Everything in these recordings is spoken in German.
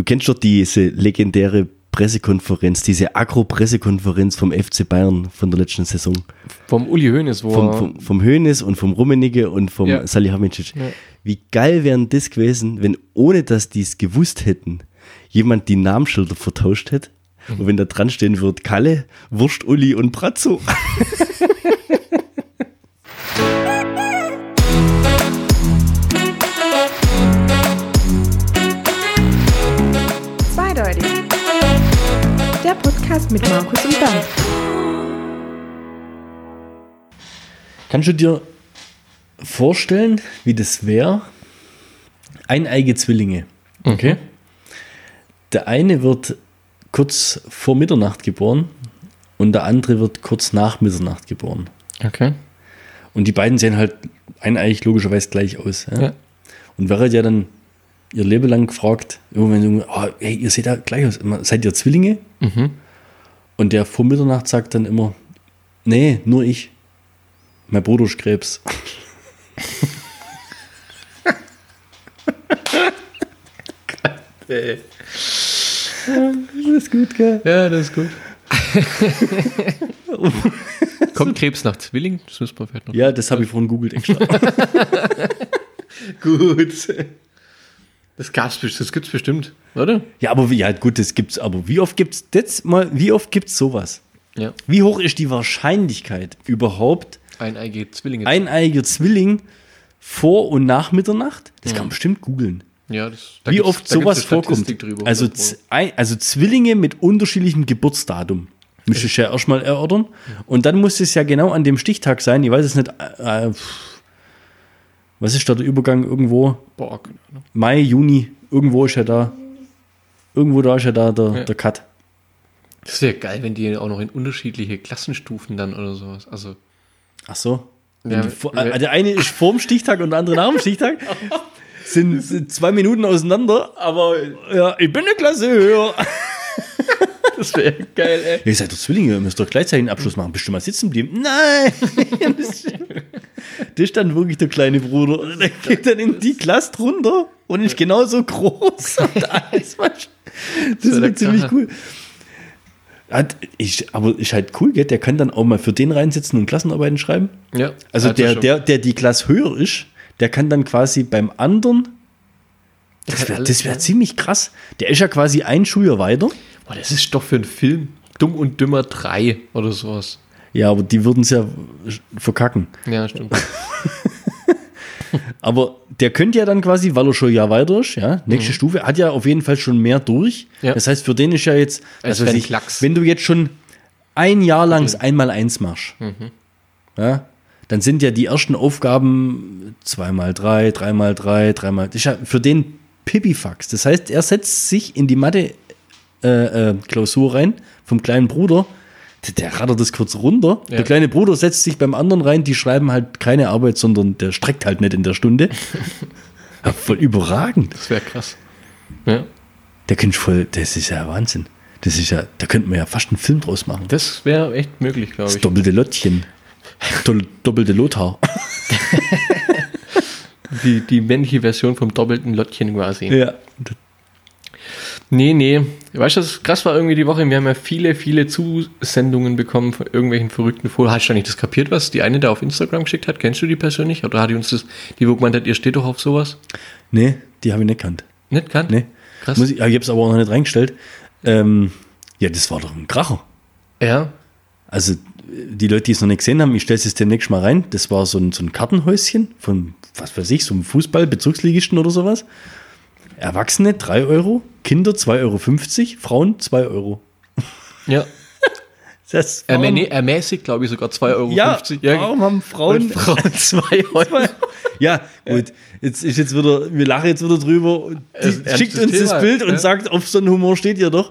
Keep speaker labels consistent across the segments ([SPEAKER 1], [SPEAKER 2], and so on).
[SPEAKER 1] Du kennst doch diese legendäre Pressekonferenz, diese Agro-Pressekonferenz vom FC Bayern von der letzten Saison.
[SPEAKER 2] Vom Uli Hoeneß, wo
[SPEAKER 1] Vom, vom, vom Hoeneß und vom Rummenigge und vom
[SPEAKER 2] Ja.
[SPEAKER 1] Salihamidzic.
[SPEAKER 2] Ja.
[SPEAKER 1] Wie geil wären das gewesen, wenn ohne dass die es gewusst hätten, jemand die Namensschilder vertauscht hätte. Und wenn da dran stehen wird, Kalle, Wurst, Uli und Bratzo.
[SPEAKER 3] Podcast mit Markus und Bernd.
[SPEAKER 1] Kannst du dir vorstellen, wie das wäre? Eineige Zwillinge.
[SPEAKER 2] Okay.
[SPEAKER 1] Der eine wird kurz vor Mitternacht geboren und der andere wird kurz nach Mitternacht geboren.
[SPEAKER 2] Okay.
[SPEAKER 1] Und die beiden sehen halt eineig logischerweise gleich aus. Ja?
[SPEAKER 2] Ja.
[SPEAKER 1] Und wäre ja dann ihr Leben lang gefragt, irgendwann, so, oh, hey, ihr seht ja gleich aus. Immer, Seid ihr Zwillinge?
[SPEAKER 2] Mhm.
[SPEAKER 1] Und der vor Mitternacht sagt dann immer, nee, nur ich. Mein Bruder ist Krebs. das ist gut, gell?
[SPEAKER 2] Ja, das ist gut. Kommt Krebs nach Zwilling? Das müssen wir vielleicht noch.
[SPEAKER 1] Ja, das habe ich vorhin googelt extra.
[SPEAKER 2] gut. Das gab's das gibt's bestimmt, oder?
[SPEAKER 1] ja, aber wie, ja, gut, das gibt's, aber wie oft gibt's das mal, wie oft gibt's sowas?
[SPEAKER 2] Ja.
[SPEAKER 1] Wie hoch ist die Wahrscheinlichkeit überhaupt,
[SPEAKER 2] Eineige Zwillinge.
[SPEAKER 1] eineiger Zwilling vor und nach Mitternacht? Das kann man bestimmt googeln.
[SPEAKER 2] ja, das, da
[SPEAKER 1] Wie oft sowas vorkommt.
[SPEAKER 2] Drüber,
[SPEAKER 1] also,
[SPEAKER 2] 100 Pro.
[SPEAKER 1] Z- ein- also Zwillinge mit unterschiedlichem Geburtsdatum. Müsste ich ja erstmal erörtern. Und dann muss es ja genau an dem Stichtag sein. Ich weiß es nicht. Äh, äh. Was ist da der Übergang irgendwo?
[SPEAKER 2] Boah, keine Ahnung.
[SPEAKER 1] Mai, Juni. Irgendwo ist ja da. Irgendwo da ist ja da der,
[SPEAKER 2] Ja.
[SPEAKER 1] der Cut.
[SPEAKER 2] Das wäre geil, wenn die auch noch in unterschiedliche Klassenstufen dann oder sowas. Also,
[SPEAKER 1] Ach so.
[SPEAKER 2] Ja, ja.
[SPEAKER 1] äh, der eine ist vorm Stichtag und der andere nach dem Stichtag. Sind, sind zwei Minuten auseinander, aber ja, ich bin eine Klasse höher.
[SPEAKER 2] Das wäre geil, ey.
[SPEAKER 1] Seid doch Zwillinge, ihr müsst doch gleichzeitig einen Abschluss machen. Bist du mal sitzen geblieben? Nein! das, ist dann wirklich der kleine Bruder. Und der geht dann in die Klasse drunter und ist genauso groß. Und alles, das ist ziemlich cool. Hat, ich, aber ist halt cool, gell? Der kann dann auch mal für den reinsitzen und Klassenarbeiten schreiben.
[SPEAKER 2] Ja.
[SPEAKER 1] Also
[SPEAKER 2] er
[SPEAKER 1] der,
[SPEAKER 2] schon.
[SPEAKER 1] der, der die Klasse höher ist, der kann dann quasi beim anderen. Das wäre wär ziemlich krass. Der ist ja quasi ein Schuljahr weiter.
[SPEAKER 2] Boah, das ist doch für einen Film. Dumm und Dümmer 3 oder sowas.
[SPEAKER 1] Ja, aber die würden es ja verkacken.
[SPEAKER 2] Ja, stimmt.
[SPEAKER 1] Aber der könnte ja dann quasi, weil er schon ein Jahr weiter ist, ja, nächste Stufe, hat ja auf jeden Fall schon mehr durch.
[SPEAKER 2] Mhm. Ja.
[SPEAKER 1] Das heißt, für den ist ja jetzt,
[SPEAKER 2] wär ein
[SPEAKER 1] ich, wenn du jetzt schon ein Jahr lang das einmal eins machst,
[SPEAKER 2] Mhm.
[SPEAKER 1] ja, dann sind ja die ersten Aufgaben zweimal drei, dreimal drei, dreimal. Das ist ja für den Pipifax. Das heißt, er setzt sich in die Mathe äh, äh, Klausur rein vom kleinen Bruder. Der, der rattert das kurz runter.
[SPEAKER 2] Ja.
[SPEAKER 1] Der kleine Bruder setzt sich beim anderen rein. Die schreiben halt keine Arbeit, sondern der streckt halt nicht in der Stunde. ja, voll überragend.
[SPEAKER 2] Das wäre krass. Ja.
[SPEAKER 1] Der könnte voll, das ist ja Wahnsinn. Das ist ja, da könnte man ja fast einen Film draus machen.
[SPEAKER 2] Das wäre echt möglich, glaube
[SPEAKER 1] Das
[SPEAKER 2] ich.
[SPEAKER 1] doppelte Lottchen. Doppelte Lothar.
[SPEAKER 2] Die, die männliche Version vom doppelten Lottchen quasi.
[SPEAKER 1] Ja.
[SPEAKER 2] Nee, nee. Weißt du, was krass war irgendwie die Woche? Wir haben ja viele, viele Zusendungen bekommen von irgendwelchen verrückten Fotos. Hast du nicht das kapiert, was die eine da auf Instagram geschickt hat? Kennst du die persönlich? Oder hat die uns das, die wo gemeint hat, ihr steht doch auf sowas?
[SPEAKER 1] Nee, die habe ich nicht kannt.
[SPEAKER 2] Nicht kann?
[SPEAKER 1] Nee.
[SPEAKER 2] Krass.
[SPEAKER 1] Muss ich, ich habe es aber auch noch nicht reingestellt. Ähm, ja, das war doch ein Kracher.
[SPEAKER 2] Ja.
[SPEAKER 1] Also, die Leute, die es noch nicht gesehen haben, ich stelle es demnächst mal rein. Das war so ein, so ein Kartenhäuschen von, was weiß ich, so einem Fußball-Bezirksligisten oder sowas. Erwachsene 3 Euro, Kinder 2,50 Euro, Frauen 2 Euro.
[SPEAKER 2] Ja.
[SPEAKER 1] Das
[SPEAKER 2] Er, ermäßigt, glaube ich, sogar 2,50 Euro.
[SPEAKER 1] ja,
[SPEAKER 2] ja
[SPEAKER 1] warum haben Frauen
[SPEAKER 2] und Frauen 2 Euro.
[SPEAKER 1] Ja, gut. Jetzt ist jetzt wieder, wir lachen jetzt wieder drüber. Schickt uns das
[SPEAKER 2] Thema,
[SPEAKER 1] Bild
[SPEAKER 2] ja.
[SPEAKER 1] und sagt, auf so einen Humor steht ihr doch.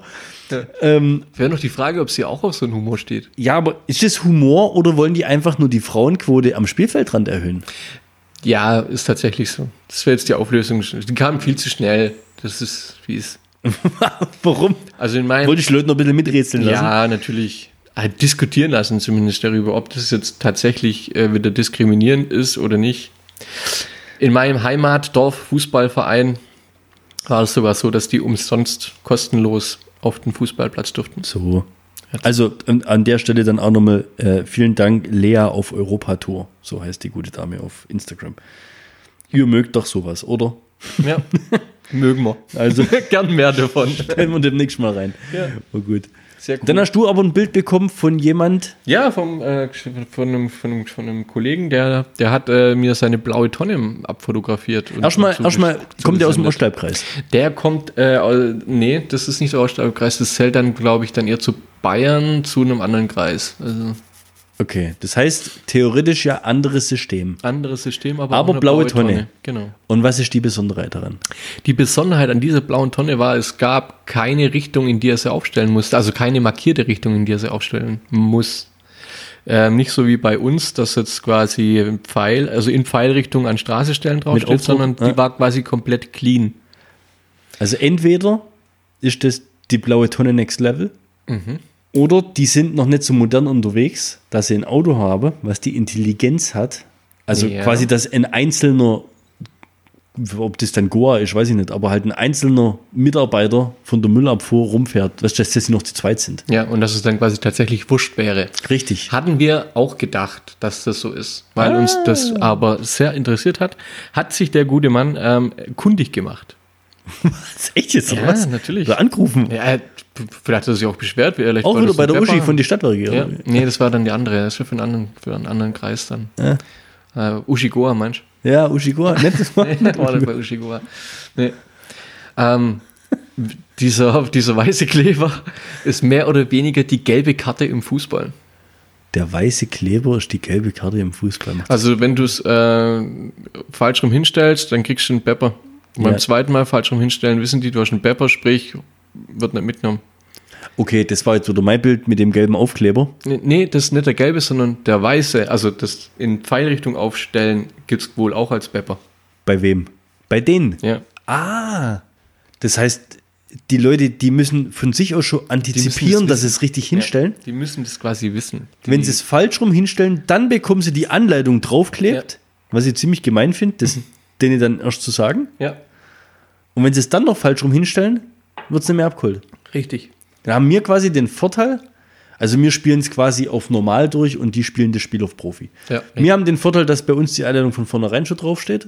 [SPEAKER 2] Ja.
[SPEAKER 1] Ähm,
[SPEAKER 2] Wäre noch die Frage, ob sie auch auf so einen Humor steht.
[SPEAKER 1] ja, aber ist das Humor oder wollen die einfach nur die Frauenquote am Spielfeldrand erhöhen?
[SPEAKER 2] Ja, ist tatsächlich so. Das wäre jetzt die Auflösung. Die kam viel zu schnell. Das ist, wie es.
[SPEAKER 1] Warum?
[SPEAKER 2] Also in meinem.
[SPEAKER 1] Wollte ich Leute noch ein bisschen miträtseln lassen?
[SPEAKER 2] Ja, natürlich. Halt diskutieren lassen, zumindest darüber, ob das jetzt tatsächlich äh, wieder diskriminierend ist oder nicht. In meinem Heimatdorf Fußballverein war es sogar so, dass die umsonst kostenlos auf den Fußballplatz durften.
[SPEAKER 1] So. Also an, an der Stelle dann auch nochmal äh, vielen Dank, Lea auf Europatour. So heißt die gute Dame auf Instagram. Ihr mögt doch sowas, oder?
[SPEAKER 2] Ja, mögen wir.
[SPEAKER 1] Also
[SPEAKER 2] Gern mehr davon.
[SPEAKER 1] stellen wir demnächst mal rein.
[SPEAKER 2] Ja.
[SPEAKER 1] Oh gut.
[SPEAKER 2] Sehr cool.
[SPEAKER 1] Dann hast du aber ein Bild bekommen von jemand.
[SPEAKER 2] Ja, vom, äh, von, einem, von, einem, von einem Kollegen, der, der hat äh, mir seine blaue Tonne abfotografiert.
[SPEAKER 1] Erstmal, erstmal kommt der aus dem. Ostalbkreis.
[SPEAKER 2] Der kommt, äh, nee, das ist nicht der Oststaubkreis, das zählt dann, glaube ich, dann eher zu Bayern, zu einem anderen Kreis. Also
[SPEAKER 1] Okay, das heißt theoretisch ja anderes System.
[SPEAKER 2] anderes System, aber,
[SPEAKER 1] Aber
[SPEAKER 2] eine
[SPEAKER 1] blaue Tonne.
[SPEAKER 2] Genau.
[SPEAKER 1] Und was ist die Besonderheit daran?
[SPEAKER 2] Die Besonderheit an dieser blauen Tonne war, es gab keine Richtung, in die er sie aufstellen musste, also keine markierte Richtung, in die er sie aufstellen muss. Ähm, nicht so wie bei uns, dass jetzt quasi Pfeil, also in Pfeilrichtung an Straße stellen draufsteht, sondern
[SPEAKER 1] ja.
[SPEAKER 2] die war quasi komplett clean.
[SPEAKER 1] Also entweder ist das die blaue Tonne Next Level
[SPEAKER 2] Mhm.
[SPEAKER 1] Oder die sind noch nicht so modern unterwegs, dass sie ein Auto haben, was die Intelligenz hat. Also
[SPEAKER 2] Ja.
[SPEAKER 1] quasi, dass ein einzelner, ob das dann Goa ist, weiß ich nicht, aber halt ein einzelner Mitarbeiter von der Müllabfuhr rumfährt, dass sie noch zu zweit sind.
[SPEAKER 2] Ja, und dass es dann quasi tatsächlich wurscht wäre.
[SPEAKER 1] Richtig.
[SPEAKER 2] Hatten wir auch gedacht, dass das so ist, weil uns das aber sehr interessiert hat, hat sich der gute Mann ähm, kundig gemacht.
[SPEAKER 1] Das ist echt jetzt
[SPEAKER 2] Ja,
[SPEAKER 1] was?
[SPEAKER 2] natürlich.
[SPEAKER 1] Oder angerufen.
[SPEAKER 2] Ja, vielleicht hat er sich auch beschwert. Vielleicht
[SPEAKER 1] Auch
[SPEAKER 2] war
[SPEAKER 1] wieder bei der Uschi von die Stadtwerke.
[SPEAKER 2] Ja, nee, das war dann die andere. Das ist für einen anderen, für einen anderen Kreis dann. Äh, Uschi Goa, meinst
[SPEAKER 1] Ja, Uschi Goa. Nicht das
[SPEAKER 2] du?
[SPEAKER 1] mal.
[SPEAKER 2] Nee, war das bei Uschi Goa. Nee. Ähm, dieser, dieser weiße Kleber ist mehr oder weniger die gelbe Karte im Fußball.
[SPEAKER 1] Der weiße Kleber ist die gelbe Karte im Fußball.
[SPEAKER 2] Also wenn du es äh, falsch rum hinstellst, dann kriegst du einen Pepper. Und
[SPEAKER 1] Ja.
[SPEAKER 2] Beim zweiten Mal falsch rum hinstellen, wissen die, du hast einen Pepper, sprich, wird nicht mitgenommen.
[SPEAKER 1] Okay, das war jetzt wieder mein Bild mit dem gelben Aufkleber.
[SPEAKER 2] Nee, Nee, das ist nicht der gelbe, sondern der weiße. Also das in Pfeilrichtung aufstellen gibt es wohl auch als Pepper.
[SPEAKER 1] Bei wem? Bei denen.
[SPEAKER 2] Ja.
[SPEAKER 1] Ah. Das heißt, die Leute, die müssen von sich aus schon antizipieren,
[SPEAKER 2] das
[SPEAKER 1] dass sie es richtig hinstellen.
[SPEAKER 2] Ja, die müssen das quasi wissen. Die,
[SPEAKER 1] Wenn sie es falsch rum hinstellen, dann bekommen sie die Anleitung draufklebt, was ich ziemlich gemein finde, das denen dann erst zu sagen.
[SPEAKER 2] Ja,
[SPEAKER 1] Und wenn sie es dann noch falsch rum hinstellen, wird es nicht mehr abgeholt.
[SPEAKER 2] richtig.
[SPEAKER 1] Dann haben wir quasi den Vorteil, also wir spielen es quasi auf normal durch und die spielen das Spiel auf Profi.
[SPEAKER 2] Ja,
[SPEAKER 1] wir haben den Vorteil, dass bei uns die Einladung von vornherein schon draufsteht.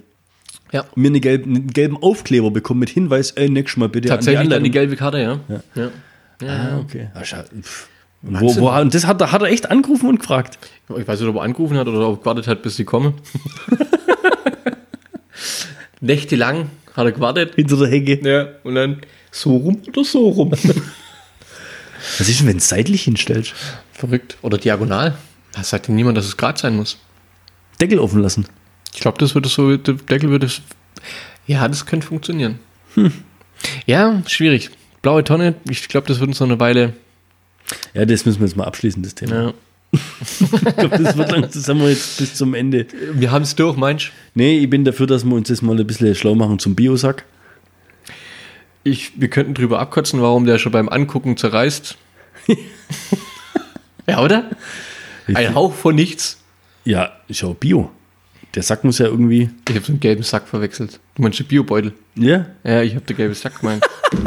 [SPEAKER 2] Ja.
[SPEAKER 1] Und wir eine gelb, einen gelben Aufkleber bekommen mit Hinweis, ey, nächstes Mal bitte
[SPEAKER 2] Tatsächlich
[SPEAKER 1] an die Anleitung.
[SPEAKER 2] gelbe Karte, ja. ja.
[SPEAKER 1] Ah, okay. Ah, pff. Und wo, wo, und das hat, er- hat er echt angerufen und gefragt.
[SPEAKER 2] Ich weiß nicht, ob er angerufen hat oder ob er gewartet hat, bis sie kommen. Nächtelang hat er gewartet.
[SPEAKER 1] Hinter der Hecke.
[SPEAKER 2] Ja, und dann so rum oder so rum.
[SPEAKER 1] Was ist denn, wenn du es seitlich hinstellst?
[SPEAKER 2] Verrückt. Oder diagonal. Da sagt ja niemand, dass es gerade sein muss.
[SPEAKER 1] Deckel offen lassen.
[SPEAKER 2] Ich glaube, das würde so, der Deckel würde es. Ja, das könnte funktionieren. Ja, schwierig. Blaue Tonne, ich glaube, das wird uns noch eine Weile.
[SPEAKER 1] Ja, das müssen wir jetzt mal abschließen, das Thema.
[SPEAKER 2] Ja.
[SPEAKER 1] Ich glaube, das wird lang, das haben wir jetzt bis zum Ende.
[SPEAKER 2] Wir haben es durch, meinst du?
[SPEAKER 1] Nee, ich bin dafür, dass wir uns jetzt mal ein bisschen schlau machen zum Biosack.
[SPEAKER 2] Ich, wir könnten drüber abkotzen, warum der schon beim Angucken zerreißt. ja, oder? Ein Hauch von nichts.
[SPEAKER 1] Ja, ist ja auch Bio. Der Sack muss ja irgendwie.
[SPEAKER 2] Ich habe so einen gelben Sack verwechselt. Du meinst den Biobeutel?
[SPEAKER 1] Ja?
[SPEAKER 2] Ja, ich habe den gelben Sack gemeint.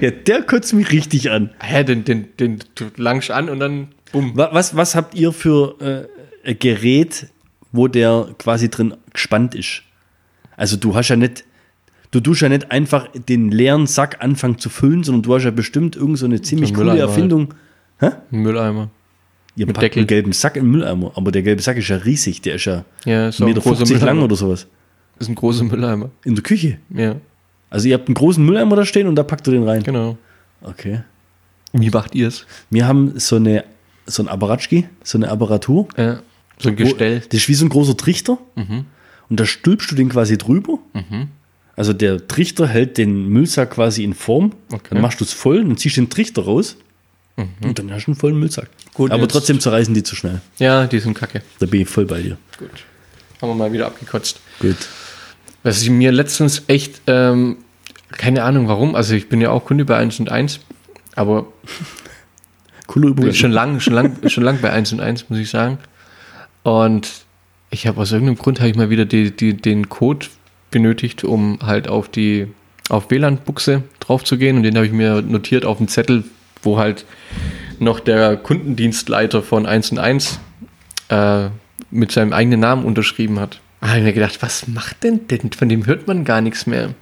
[SPEAKER 1] Ja, der kotzt mich richtig an.
[SPEAKER 2] Hä, den, den, den du langst an und dann bumm.
[SPEAKER 1] Wa- Was, was habt ihr für äh, ein Gerät, wo der quasi drin gespannt ist? Also du hast ja nicht, du tust ja nicht einfach den leeren Sack anfangen zu füllen, sondern du hast ja bestimmt irgend so eine ziemlich
[SPEAKER 2] So
[SPEAKER 1] coole
[SPEAKER 2] Mülleimer
[SPEAKER 1] Erfindung.
[SPEAKER 2] Ein Mülleimer.
[SPEAKER 1] Ihr
[SPEAKER 2] Mit
[SPEAKER 1] packt
[SPEAKER 2] Deckel.
[SPEAKER 1] einen gelben Sack im Mülleimer, aber der gelbe Sack ist ja riesig, der ist ja
[SPEAKER 2] Ja, ist auch
[SPEAKER 1] 1,50
[SPEAKER 2] ein
[SPEAKER 1] Meter lang oder sowas.
[SPEAKER 2] Ist ein großer Mülleimer.
[SPEAKER 1] In der Küche.
[SPEAKER 2] Ja,
[SPEAKER 1] Also ihr habt einen großen Mülleimer da stehen und da packt ihr den rein.
[SPEAKER 2] genau.
[SPEAKER 1] Okay.
[SPEAKER 2] Wie macht ihr es?
[SPEAKER 1] Wir haben so eine so ein Apparatschki, so eine Apparatur.
[SPEAKER 2] Ja, so ein
[SPEAKER 1] Wo-
[SPEAKER 2] Gestell.
[SPEAKER 1] Das ist wie so ein großer Trichter. Und da stülpst du den quasi drüber. Also der Trichter hält den Müllsack quasi in Form.
[SPEAKER 2] Okay.
[SPEAKER 1] Dann machst du es voll, dann ziehst den Trichter raus. Und dann hast du einen vollen Müllsack.
[SPEAKER 2] Gut,
[SPEAKER 1] Aber trotzdem zerreißen die zu schnell.
[SPEAKER 2] Ja, die sind kacke.
[SPEAKER 1] Da bin ich voll bei dir.
[SPEAKER 2] Gut. Haben wir mal wieder abgekotzt.
[SPEAKER 1] Gut.
[SPEAKER 2] Was ich mir letztens echt, ähm, keine Ahnung warum, also ich bin ja auch Kunde bei 1 und 1, aber
[SPEAKER 1] Cooler Übergang.
[SPEAKER 2] schon lang, schon lang, schon lang bei 1 und 1, muss ich sagen. Und ich habe aus irgendeinem Grund habe ich mal wieder die, die, den Code benötigt, um halt auf die auf WLAN-Buchse drauf zu gehen und den habe ich mir notiert auf dem Zettel, wo halt noch der Kundendienstleiter von 1 und 1 äh, mit seinem eigenen Namen unterschrieben hat. Da habe ich mir gedacht, was macht denn denn? Von dem hört man gar nichts mehr.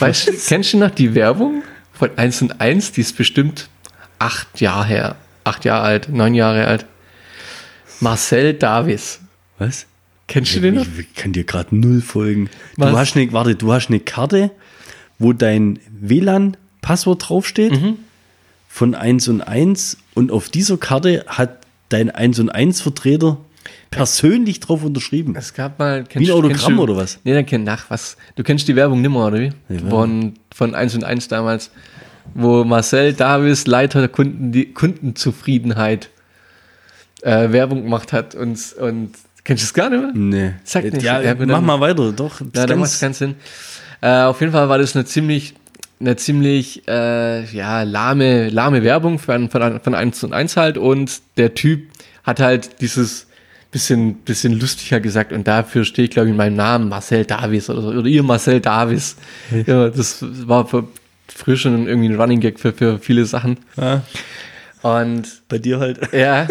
[SPEAKER 2] Weißt du, kennst du noch die Werbung von 1 und 1? Die ist bestimmt acht Jahre her. Acht Jahre alt, neun Jahre alt. Marcel Davis.
[SPEAKER 1] Was?
[SPEAKER 2] Kennst du den noch?
[SPEAKER 1] Ich, kann dir gerade null folgen.
[SPEAKER 2] Was?
[SPEAKER 1] Du hast eine, warte, du hast eine Karte, wo dein WLAN-Passwort draufsteht
[SPEAKER 2] Mhm.
[SPEAKER 1] von 1 und 1 und auf dieser Karte hat dein 1 und 1 Vertreter persönlich drauf unterschrieben.
[SPEAKER 2] Es gab mal.
[SPEAKER 1] Wie ein
[SPEAKER 2] kennst-
[SPEAKER 1] Autogramm
[SPEAKER 2] kennst du-
[SPEAKER 1] oder was?
[SPEAKER 2] Nee, dann kenn nach was. Du kennst die Werbung nimmer, oder wie?
[SPEAKER 1] Ja.
[SPEAKER 2] Von, von 1 und 1 damals, wo Marcel Davis, Leiter der Kunden, Kundenzufriedenheit, äh, Werbung gemacht hat und, und kennst du das gar nicht mehr?
[SPEAKER 1] Nee.
[SPEAKER 2] Sag nicht.
[SPEAKER 1] Ja,
[SPEAKER 2] Ja,
[SPEAKER 1] mach mal weiter, doch.
[SPEAKER 2] Ja, da macht keinen Sinn. Äh, auf jeden Fall war das eine ziemlich, eine ziemlich äh, ja, lahme, lahme Werbung von, von, von 1 und 1 halt und der Typ hat halt dieses bisschen, bisschen lustiger gesagt und dafür stehe ich, glaube ich, in meinem Namen Marcel Davis oder, so, oder ihr Marcel Davis. Ja, das war für, früher schon irgendwie ein Running Gag für, für viele Sachen.
[SPEAKER 1] Ja,
[SPEAKER 2] Und
[SPEAKER 1] bei dir halt.
[SPEAKER 2] ja,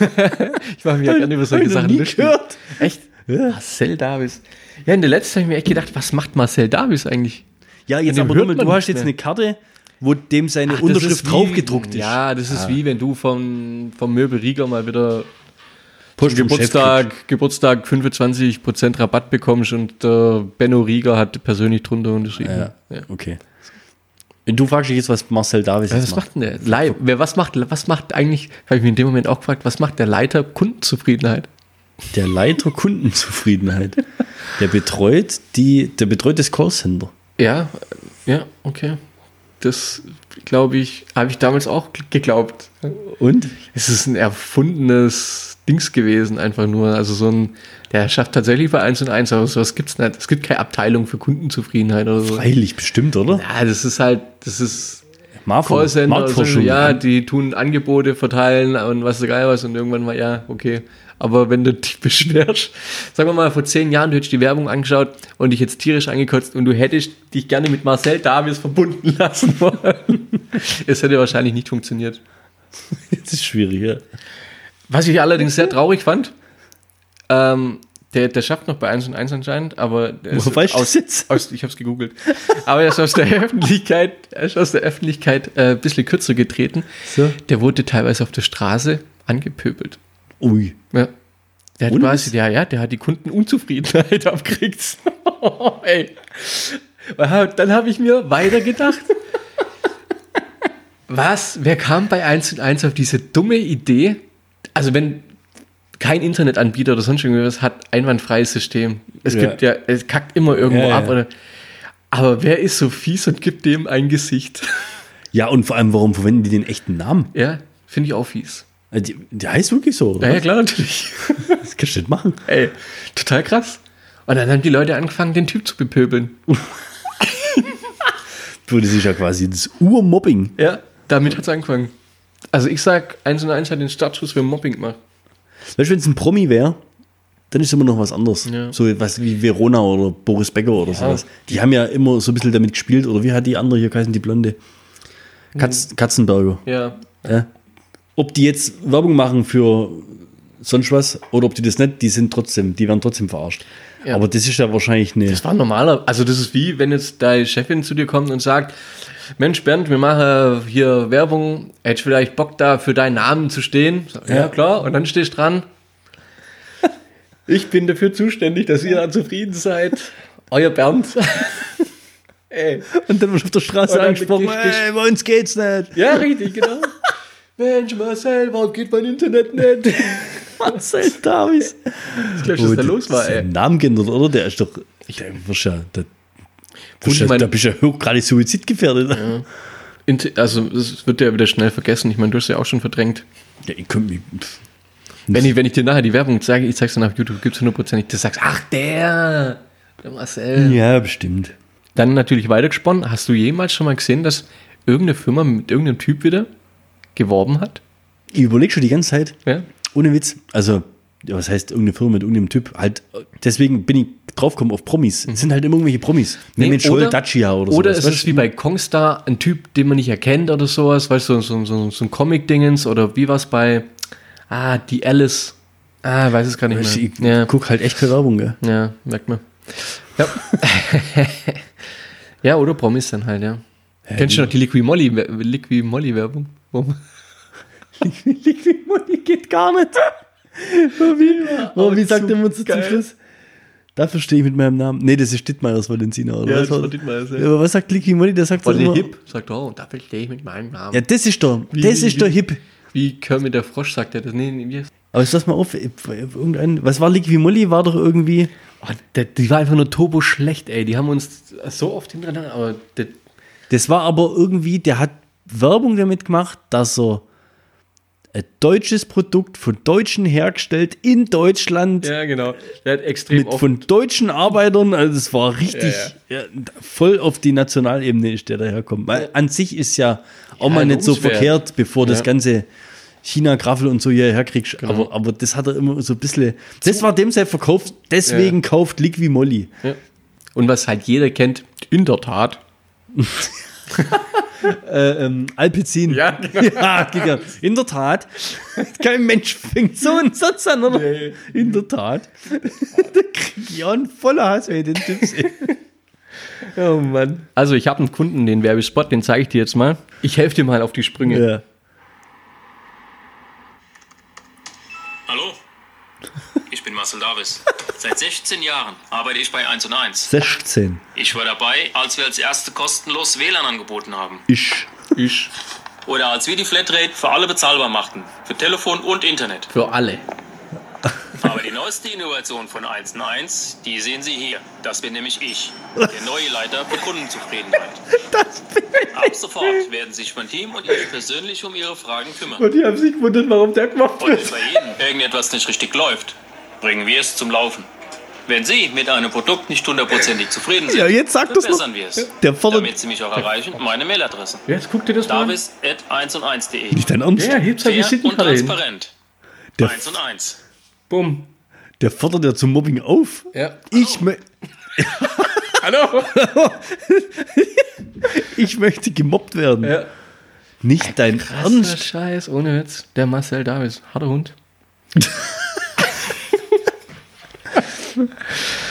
[SPEAKER 2] ich mache mich ja gerne über solche Sachen
[SPEAKER 1] nie
[SPEAKER 2] lustig.
[SPEAKER 1] gehört.
[SPEAKER 2] Echt?
[SPEAKER 1] Ja.
[SPEAKER 2] Marcel Davis. Ja, in der letzten habe ich mir echt gedacht, was macht Marcel Davis eigentlich?
[SPEAKER 1] Ja, jetzt aber
[SPEAKER 2] man
[SPEAKER 1] du hast jetzt
[SPEAKER 2] mehr.
[SPEAKER 1] eine Karte, wo dem seine
[SPEAKER 2] Ach,
[SPEAKER 1] Unterschrift draufgedruckt ist.
[SPEAKER 2] Ja, das ist wie wenn du vom, vom Möbel Rieger mal wieder
[SPEAKER 1] Chef
[SPEAKER 2] Geburtstag, Geburtstag 25% Rabatt bekommst und äh, Benno Rieger hat persönlich drunter unterschrieben.
[SPEAKER 1] Ja,
[SPEAKER 2] Ja.
[SPEAKER 1] okay. Du fragst dich jetzt, was Marcel Davis
[SPEAKER 2] Was
[SPEAKER 1] macht.
[SPEAKER 2] denn der? Wer, was macht, was macht eigentlich, habe ich mir in dem Moment auch gefragt, was macht der Leiter Kundenzufriedenheit?
[SPEAKER 1] Der Leiter Kundenzufriedenheit. Der betreut die, der betreut das Callcenter.
[SPEAKER 2] Ja, ja, okay. Das, glaube ich, habe ich damals auch geglaubt.
[SPEAKER 1] Und?
[SPEAKER 2] Es ist ein erfundenes Dings gewesen, einfach nur. Also so ein, der schafft tatsächlich bei 1 und 1, aber sowas gibt's nicht. Es gibt keine Abteilung für Kundenzufriedenheit oder so.
[SPEAKER 1] Freilich bestimmt, oder?
[SPEAKER 2] Ja, das ist halt, das ist
[SPEAKER 1] Marfo,
[SPEAKER 2] Callcenter, also, ja, die tun Angebote verteilen und was geil was und irgendwann mal, ja, okay. Aber wenn du dich beschwerst, sagen wir mal, vor zehn Jahren, du hättest die Werbung angeschaut und dich jetzt tierisch angekotzt und du hättest dich gerne mit Marcel Davis verbunden lassen wollen. es hätte wahrscheinlich nicht funktioniert.
[SPEAKER 1] Das ist schwierig, ja.
[SPEAKER 2] Was ich allerdings sehr traurig fand, ähm, der, der schafft noch bei 1 und 1 anscheinend, aber der
[SPEAKER 1] weißt du
[SPEAKER 2] aus,
[SPEAKER 1] jetzt?
[SPEAKER 2] aus, ich habe es gegoogelt. Aber er ist aus der Öffentlichkeit, er ist aus der Öffentlichkeit äh, ein bisschen kürzer getreten.
[SPEAKER 1] So.
[SPEAKER 2] Der wurde teilweise auf der Straße angepöbelt.
[SPEAKER 1] Ui.
[SPEAKER 2] Ja. Der hat quasi, der, ja, der hat die Kundenunzufriedenheit abgekriegt. Ey. Dann habe ich mir weiter gedacht. Was? Wer kam bei 1 und 1 auf diese dumme Idee? Also wenn kein Internetanbieter oder sonst irgendwas hat einwandfreies System. Es
[SPEAKER 1] Ja.
[SPEAKER 2] gibt ja, es kackt immer irgendwo
[SPEAKER 1] ja.
[SPEAKER 2] ab. Oder, aber wer ist so fies und gibt dem ein Gesicht?
[SPEAKER 1] Ja, und vor allem, warum verwenden die den echten Namen?
[SPEAKER 2] ja, finde ich auch fies.
[SPEAKER 1] Äh, die- Der heißt wirklich so, oder?
[SPEAKER 2] Ja, ja klar, natürlich.
[SPEAKER 1] Das kannst du nicht machen.
[SPEAKER 2] Ey, total krass. Und dann haben die Leute angefangen, den Typ zu bepöbeln.
[SPEAKER 1] Das ist ja quasi das Urmobbing.
[SPEAKER 2] Ja, damit hat es angefangen. Also ich sag, 1 und 1 hat den Startschuss für Mobbing gemacht.
[SPEAKER 1] Weißt du, wenn es ein Promi wäre, dann ist immer noch was anderes.
[SPEAKER 2] Ja.
[SPEAKER 1] So was wie Verona oder Boris Becker oder sowas. Die haben ja immer so ein bisschen damit gespielt. Oder wie hat die andere hier geheißen, die Blonde? Katz, Katzenberger.
[SPEAKER 2] Ja.
[SPEAKER 1] Ja. Ob die jetzt Werbung machen für sonst was oder ob die das nicht, die sind trotzdem, die werden trotzdem verarscht.
[SPEAKER 2] Ja.
[SPEAKER 1] Aber das ist ja wahrscheinlich eine.
[SPEAKER 2] Das war normaler. Also das ist wie, wenn jetzt deine Chefin zu dir kommt und sagt, Mensch Bernd, wir machen hier Werbung, hättest du vielleicht Bock da für deinen Namen zu stehen? Ja.
[SPEAKER 1] Ja.
[SPEAKER 2] klar. Und dann stehst du dran. Ich bin dafür zuständig, dass ihr zufrieden seid. Euer Bernd. Ey.
[SPEAKER 1] Und dann wird auf der Straße angesprochen, ey, bei uns geht's nicht.
[SPEAKER 2] Ja, richtig, genau. Mensch, Marcel, warum geht mein Internet nicht?
[SPEAKER 1] Marcel Davis.
[SPEAKER 2] Ich glaube, was da los war, ey.
[SPEAKER 1] Namen geändert, oder? Der ist doch. Der, wirst ja, der, ja,
[SPEAKER 2] ich meine-
[SPEAKER 1] da bist du ja gerade suizidgefährdet. Ja.
[SPEAKER 2] Also, das wird ja wieder schnell vergessen. Ich meine, du hast ja auch schon verdrängt.
[SPEAKER 1] ich komm, ich, pff.
[SPEAKER 2] Wenn ich, wenn ich dir nachher die Werbung zeige, ich zeig's dir nach YouTube, gibt's hundertprozentig, du sagst, ach, der, der Marcel.
[SPEAKER 1] ja, bestimmt.
[SPEAKER 2] Dann natürlich weitergesponnen. Hast du jemals schon mal gesehen, dass irgendeine Firma mit irgendeinem Typ wieder geworben hat?
[SPEAKER 1] Ich überlege schon die ganze Zeit,
[SPEAKER 2] Ja?
[SPEAKER 1] ohne Witz. Also, was heißt irgendeine Firma mit irgendeinem Typ? Halt, deswegen bin ich draufgekommen auf Promis. Es sind halt immer irgendwelche Promis.
[SPEAKER 2] Nee,
[SPEAKER 1] Nehmen Scholl
[SPEAKER 2] oder-
[SPEAKER 1] Dacia oder,
[SPEAKER 2] Oder
[SPEAKER 1] sowas.
[SPEAKER 2] es wie bei Kongstar ein Typ, den man nicht erkennt oder sowas, weißt du, so, so, so ein Comic-Dingens oder wie war es bei, ah, die Alice, ah, weiß es gar nicht
[SPEAKER 1] Ich
[SPEAKER 2] mehr. Ja,
[SPEAKER 1] guck halt echt keine Werbung, gell?
[SPEAKER 2] ja, merkt man. Ja. ja, oder Promis dann halt, ja. Kennst du noch die Liqui Molly, Liqui Molly Werbung? Wo-
[SPEAKER 1] Liquid Money geht gar nicht. wie, oh, wie sagt immer zu zum. Schluss? Dafür stehe ich mit meinem Namen. Nee, das ist Dittmeiers Valentina, oder?
[SPEAKER 2] Ja,
[SPEAKER 1] was
[SPEAKER 2] das war Dittmeiers, ja.
[SPEAKER 1] Ja, aber was sagt Liquid Money? Der sagt
[SPEAKER 2] Voll
[SPEAKER 1] immer,
[SPEAKER 2] hip, sagt, oh, und dafür stehe ich mit meinem Namen.
[SPEAKER 1] Ja, das ist doch,
[SPEAKER 2] Wie-
[SPEAKER 1] das ist doch hip.
[SPEAKER 2] Wie Kermit der Frosch sagt er das? Nee, nee, wie
[SPEAKER 1] Aber jetzt lass mal auf, irgendein, was war Liquid Molly? War doch irgendwie,
[SPEAKER 2] oh, der, Die war einfach nur turbo schlecht, ey. Die haben uns so oft hintereinander, aber der,
[SPEAKER 1] das war aber irgendwie, der hat Werbung damit gemacht, dass er ein deutsches Produkt von Deutschen hergestellt in Deutschland
[SPEAKER 2] Ja, genau. Der hat extrem
[SPEAKER 1] mit von deutschen Arbeitern, also es war richtig ja, voll auf die Nationalebene ist der daherkommen. Weil an sich ist ja auch mal nicht so
[SPEAKER 2] lobenswert.
[SPEAKER 1] verkehrt, bevor das
[SPEAKER 2] Ja.
[SPEAKER 1] ganze China-Graffel und so hierher kriegst.
[SPEAKER 2] Genau.
[SPEAKER 1] Aber, aber das hat er immer so ein bisschen. Das war dem sein Verkauf, deswegen kauft Liqui Molly.
[SPEAKER 2] Ja. Und was halt jeder kennt, in der Tat.
[SPEAKER 1] Äh, ähm, Alpizin.
[SPEAKER 2] Ja, genau.
[SPEAKER 1] ja. In der Tat. Kein Mensch fängt so einen Satz an, oder?
[SPEAKER 2] Nee.
[SPEAKER 1] In der Tat. da krieg ich auch einen voller Hass, wenn ich den Typ sehe.
[SPEAKER 2] Oh Mann. Also ich habe einen Kunden, den Werbespot, den zeige ich dir jetzt mal. Ich helfe dir mal auf die Sprünge.
[SPEAKER 1] Ja.
[SPEAKER 4] Marcel Davis. Seit 16 Jahren arbeite ich bei 1 und 1.
[SPEAKER 1] 16.
[SPEAKER 4] Ich war dabei, als wir als erste kostenlos WLAN angeboten haben.
[SPEAKER 1] Ich.
[SPEAKER 2] Ich.
[SPEAKER 4] Oder als wir die Flatrate für alle bezahlbar machten. Für Telefon und Internet.
[SPEAKER 2] Für alle.
[SPEAKER 4] Aber die neueste Innovation von 1 und 1, die sehen Sie hier. Das bin nämlich ich. Der neue Leiter für Kundenzufriedenheit. Ab sofort werden sich mein Team und ich persönlich um Ihre Fragen kümmern.
[SPEAKER 1] Und die haben sich gewundert, warum der gemacht
[SPEAKER 4] Und wenn bei Ihnen irgendetwas nicht richtig läuft, bringen wir es zum Laufen. Wenn Sie mit einem Produkt nicht hundertprozentig zufrieden sind,
[SPEAKER 1] Ja, jetzt sag das noch.
[SPEAKER 4] verbessern wir es.
[SPEAKER 1] Der fordert-
[SPEAKER 4] Damit Sie mich auch erreichen, meine Mailadresse.
[SPEAKER 2] Jetzt guck dir das mal an.
[SPEAKER 4] Davis at 1 und 1.de.
[SPEAKER 1] Nicht dein Ernst?
[SPEAKER 2] Ja,
[SPEAKER 4] Fair und
[SPEAKER 2] Visitenkarte hin.
[SPEAKER 4] transparent.
[SPEAKER 1] Der,
[SPEAKER 4] 1 und 1.
[SPEAKER 2] Bumm.
[SPEAKER 1] der fordert ja zum Mobbing auf.
[SPEAKER 2] Ja.
[SPEAKER 1] Ich, mö
[SPEAKER 2] Hallo.
[SPEAKER 1] ich möchte gemobbt werden.
[SPEAKER 2] Ja.
[SPEAKER 1] Nicht dein
[SPEAKER 2] Krasser
[SPEAKER 1] Ernst.
[SPEAKER 2] Scheiß, ohne Witz. Der Marcel Davis. Harter Hund.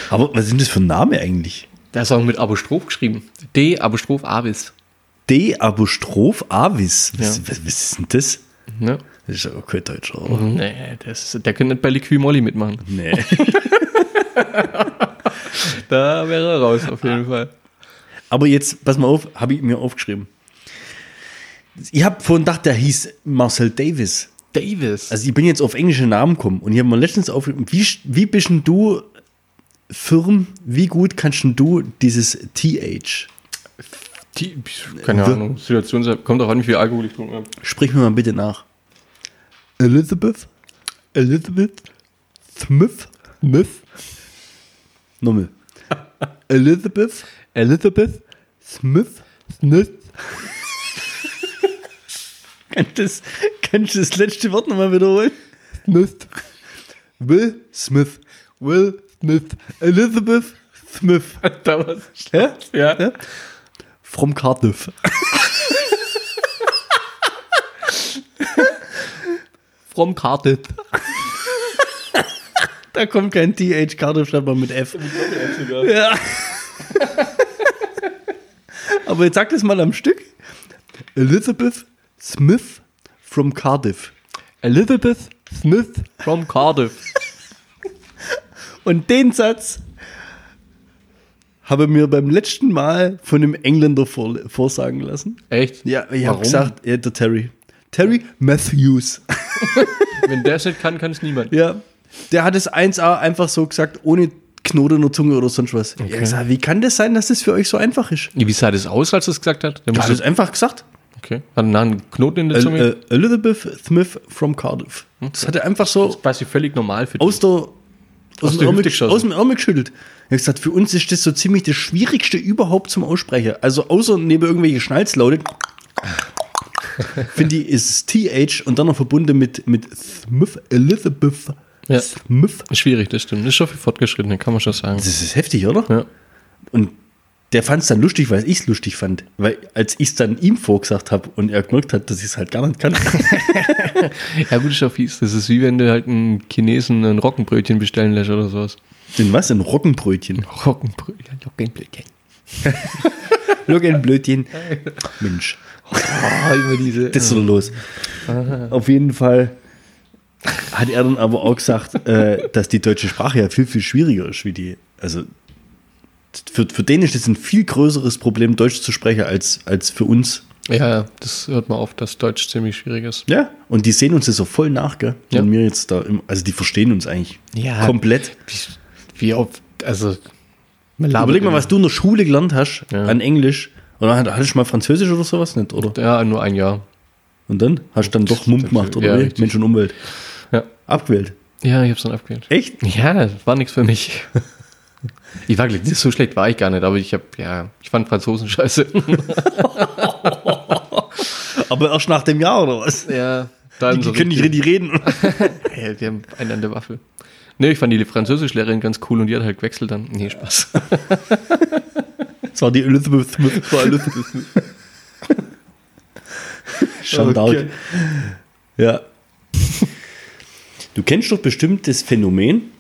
[SPEAKER 1] Aber was sind das für Name eigentlich?
[SPEAKER 2] Der ist auch mit Apostroph geschrieben. D, Apostroph Avis.
[SPEAKER 1] D. Apostroph Avis. Was,
[SPEAKER 2] Ja.
[SPEAKER 1] was, was ist denn das?
[SPEAKER 2] Ne?
[SPEAKER 1] Das ist ja auch kein Deutscher, oder?
[SPEAKER 2] Nee, das, der könnte nicht bei Liqui Molly mitmachen.
[SPEAKER 1] Nee.
[SPEAKER 2] Da wäre er raus, auf jeden Fall.
[SPEAKER 1] Aber jetzt, pass mal auf, habe ich mir aufgeschrieben. Ich habe vorhin gedacht, der hieß Marcel Davis.
[SPEAKER 2] Davis.
[SPEAKER 1] Also ich bin jetzt auf englische Namen gekommen und ich habe mir letztens aufgeschrieben, wie, wie bist denn du Firm, wie gut kannst denn du dieses TH?
[SPEAKER 2] Die, keine Ahnung. Situation kommt auch an, wie viel Alkohol ich trinke.
[SPEAKER 1] Sprich mir mal bitte nach. Elizabeth? Elizabeth? Smith? Smith? Nochmal. Elizabeth? Elizabeth? Smith? Smith? kannst, du das, kannst du das letzte Wort nochmal wiederholen? Smith. Will Smith. Will Smith. Elizabeth Smith.
[SPEAKER 2] Da war's.
[SPEAKER 1] Ja?
[SPEAKER 2] Ja.
[SPEAKER 1] ja? From Cardiff.
[SPEAKER 2] From Cardiff.
[SPEAKER 1] Da kommt kein TH Cardiff, schreibt man mit F. Ja. Aber jetzt sag das mal am Stück. Elizabeth Smith from Cardiff.
[SPEAKER 2] Elizabeth Smith from Cardiff.
[SPEAKER 1] Und den Satz habe mir beim letzten Mal von einem Engländer vor, vorsagen lassen.
[SPEAKER 2] Echt?
[SPEAKER 1] Ja, ich habe gesagt, ja, der Terry. Terry Matthews.
[SPEAKER 2] Wenn der es nicht kann, kann es niemand.
[SPEAKER 1] Ja. Der hat es 1A einfach so gesagt, ohne Knoten Zunge oder sonst was. Ich hab gesagt, wie kann das sein, dass das für euch so einfach ist?
[SPEAKER 2] Wie sah das aus, als er es gesagt hat? Der
[SPEAKER 1] Er hat es einfach gesagt.
[SPEAKER 2] Okay. Hat einen Knoten in der Zunge.
[SPEAKER 1] äh, Elizabeth Smith from Cardiff. Das hat er einfach so
[SPEAKER 2] quasi völlig normal für
[SPEAKER 1] aus, der, aus,
[SPEAKER 2] Aus
[SPEAKER 1] dem
[SPEAKER 2] geschossen.
[SPEAKER 1] aus dem Ärmel geschüttelt. Er hat gesagt, für uns ist das so ziemlich das Schwierigste überhaupt zum Aussprechen. Also außer neben irgendwelche Schnalzlaute. Finde ich, ist es TH und dann noch verbunden mit, mit Smith Elizabeth
[SPEAKER 2] Ja.
[SPEAKER 1] Smith.
[SPEAKER 2] Schwierig, das stimmt. Das ist schon für Fortgeschrittene, kann man schon sagen.
[SPEAKER 1] Das ist heftig, oder?
[SPEAKER 2] Ja.
[SPEAKER 1] Und der fand es dann lustig, weil ich es lustig fand. Weil als ich es dann ihm vorgesagt habe und er gemerkt hat, dass ich es halt gar nicht kann.
[SPEAKER 2] ja, gut, ist auch fies. Das ist wie wenn du halt einen Chinesen ein Roggenbrötchen bestellen lässt oder sowas.
[SPEAKER 1] Denn was? Ein Roggenbrötchen.
[SPEAKER 2] Roggenbrötchen, Roggenbrötchen.
[SPEAKER 1] Roggenblötchen. Mensch.
[SPEAKER 2] Diese.
[SPEAKER 1] Das ist so los. Auf jeden Fall hat er dann aber auch gesagt, äh, dass die deutsche Sprache ja viel, viel schwieriger ist wie die. Also für, für den ist das ein viel größeres Problem, Deutsch zu sprechen, als, als für uns.
[SPEAKER 2] Ja, ja, das hört man oft, dass Deutsch ziemlich schwierig ist.
[SPEAKER 1] Ja. Und die sehen uns das so voll nach, gell?
[SPEAKER 2] Ja.
[SPEAKER 1] Wenn wir jetzt da, im, also die verstehen uns eigentlich
[SPEAKER 2] Ja.
[SPEAKER 1] komplett.
[SPEAKER 2] Wie, wie oft, also.
[SPEAKER 1] Überleg mal, was du in der Schule gelernt hast
[SPEAKER 2] Ja.
[SPEAKER 1] an Englisch. Oder hat- hattest du mal Französisch oder sowas nicht, oder?
[SPEAKER 2] Ja, nur ein Jahr.
[SPEAKER 1] Und dann hast du dann doch Mumm gemacht, oder
[SPEAKER 2] Ja, richtig.
[SPEAKER 1] Mensch und Umwelt.
[SPEAKER 2] Ja.
[SPEAKER 1] Abgewählt.
[SPEAKER 2] Ja, ich hab's dann abgewählt.
[SPEAKER 1] Echt?
[SPEAKER 2] Ja, das war nichts für mich. Ich war so schlecht war ich gar nicht, aber ich hab, ja, ich fand Franzosen scheiße.
[SPEAKER 1] Aber erst nach dem Jahr, oder was?
[SPEAKER 2] Ja, dann
[SPEAKER 1] Die
[SPEAKER 2] so
[SPEAKER 1] können nicht richtig reden.
[SPEAKER 2] Ja, die haben einen an der Waffel. Nee, ich fand die Französischlehrerin ganz cool und die hat halt gewechselt dann. Nee, Spaß.
[SPEAKER 1] Das war die Elizabeth Smith.
[SPEAKER 2] War Elizabeth Smith.
[SPEAKER 1] Shoutout.
[SPEAKER 2] Okay.
[SPEAKER 1] Ja. Du kennst doch bestimmt das Phänomen,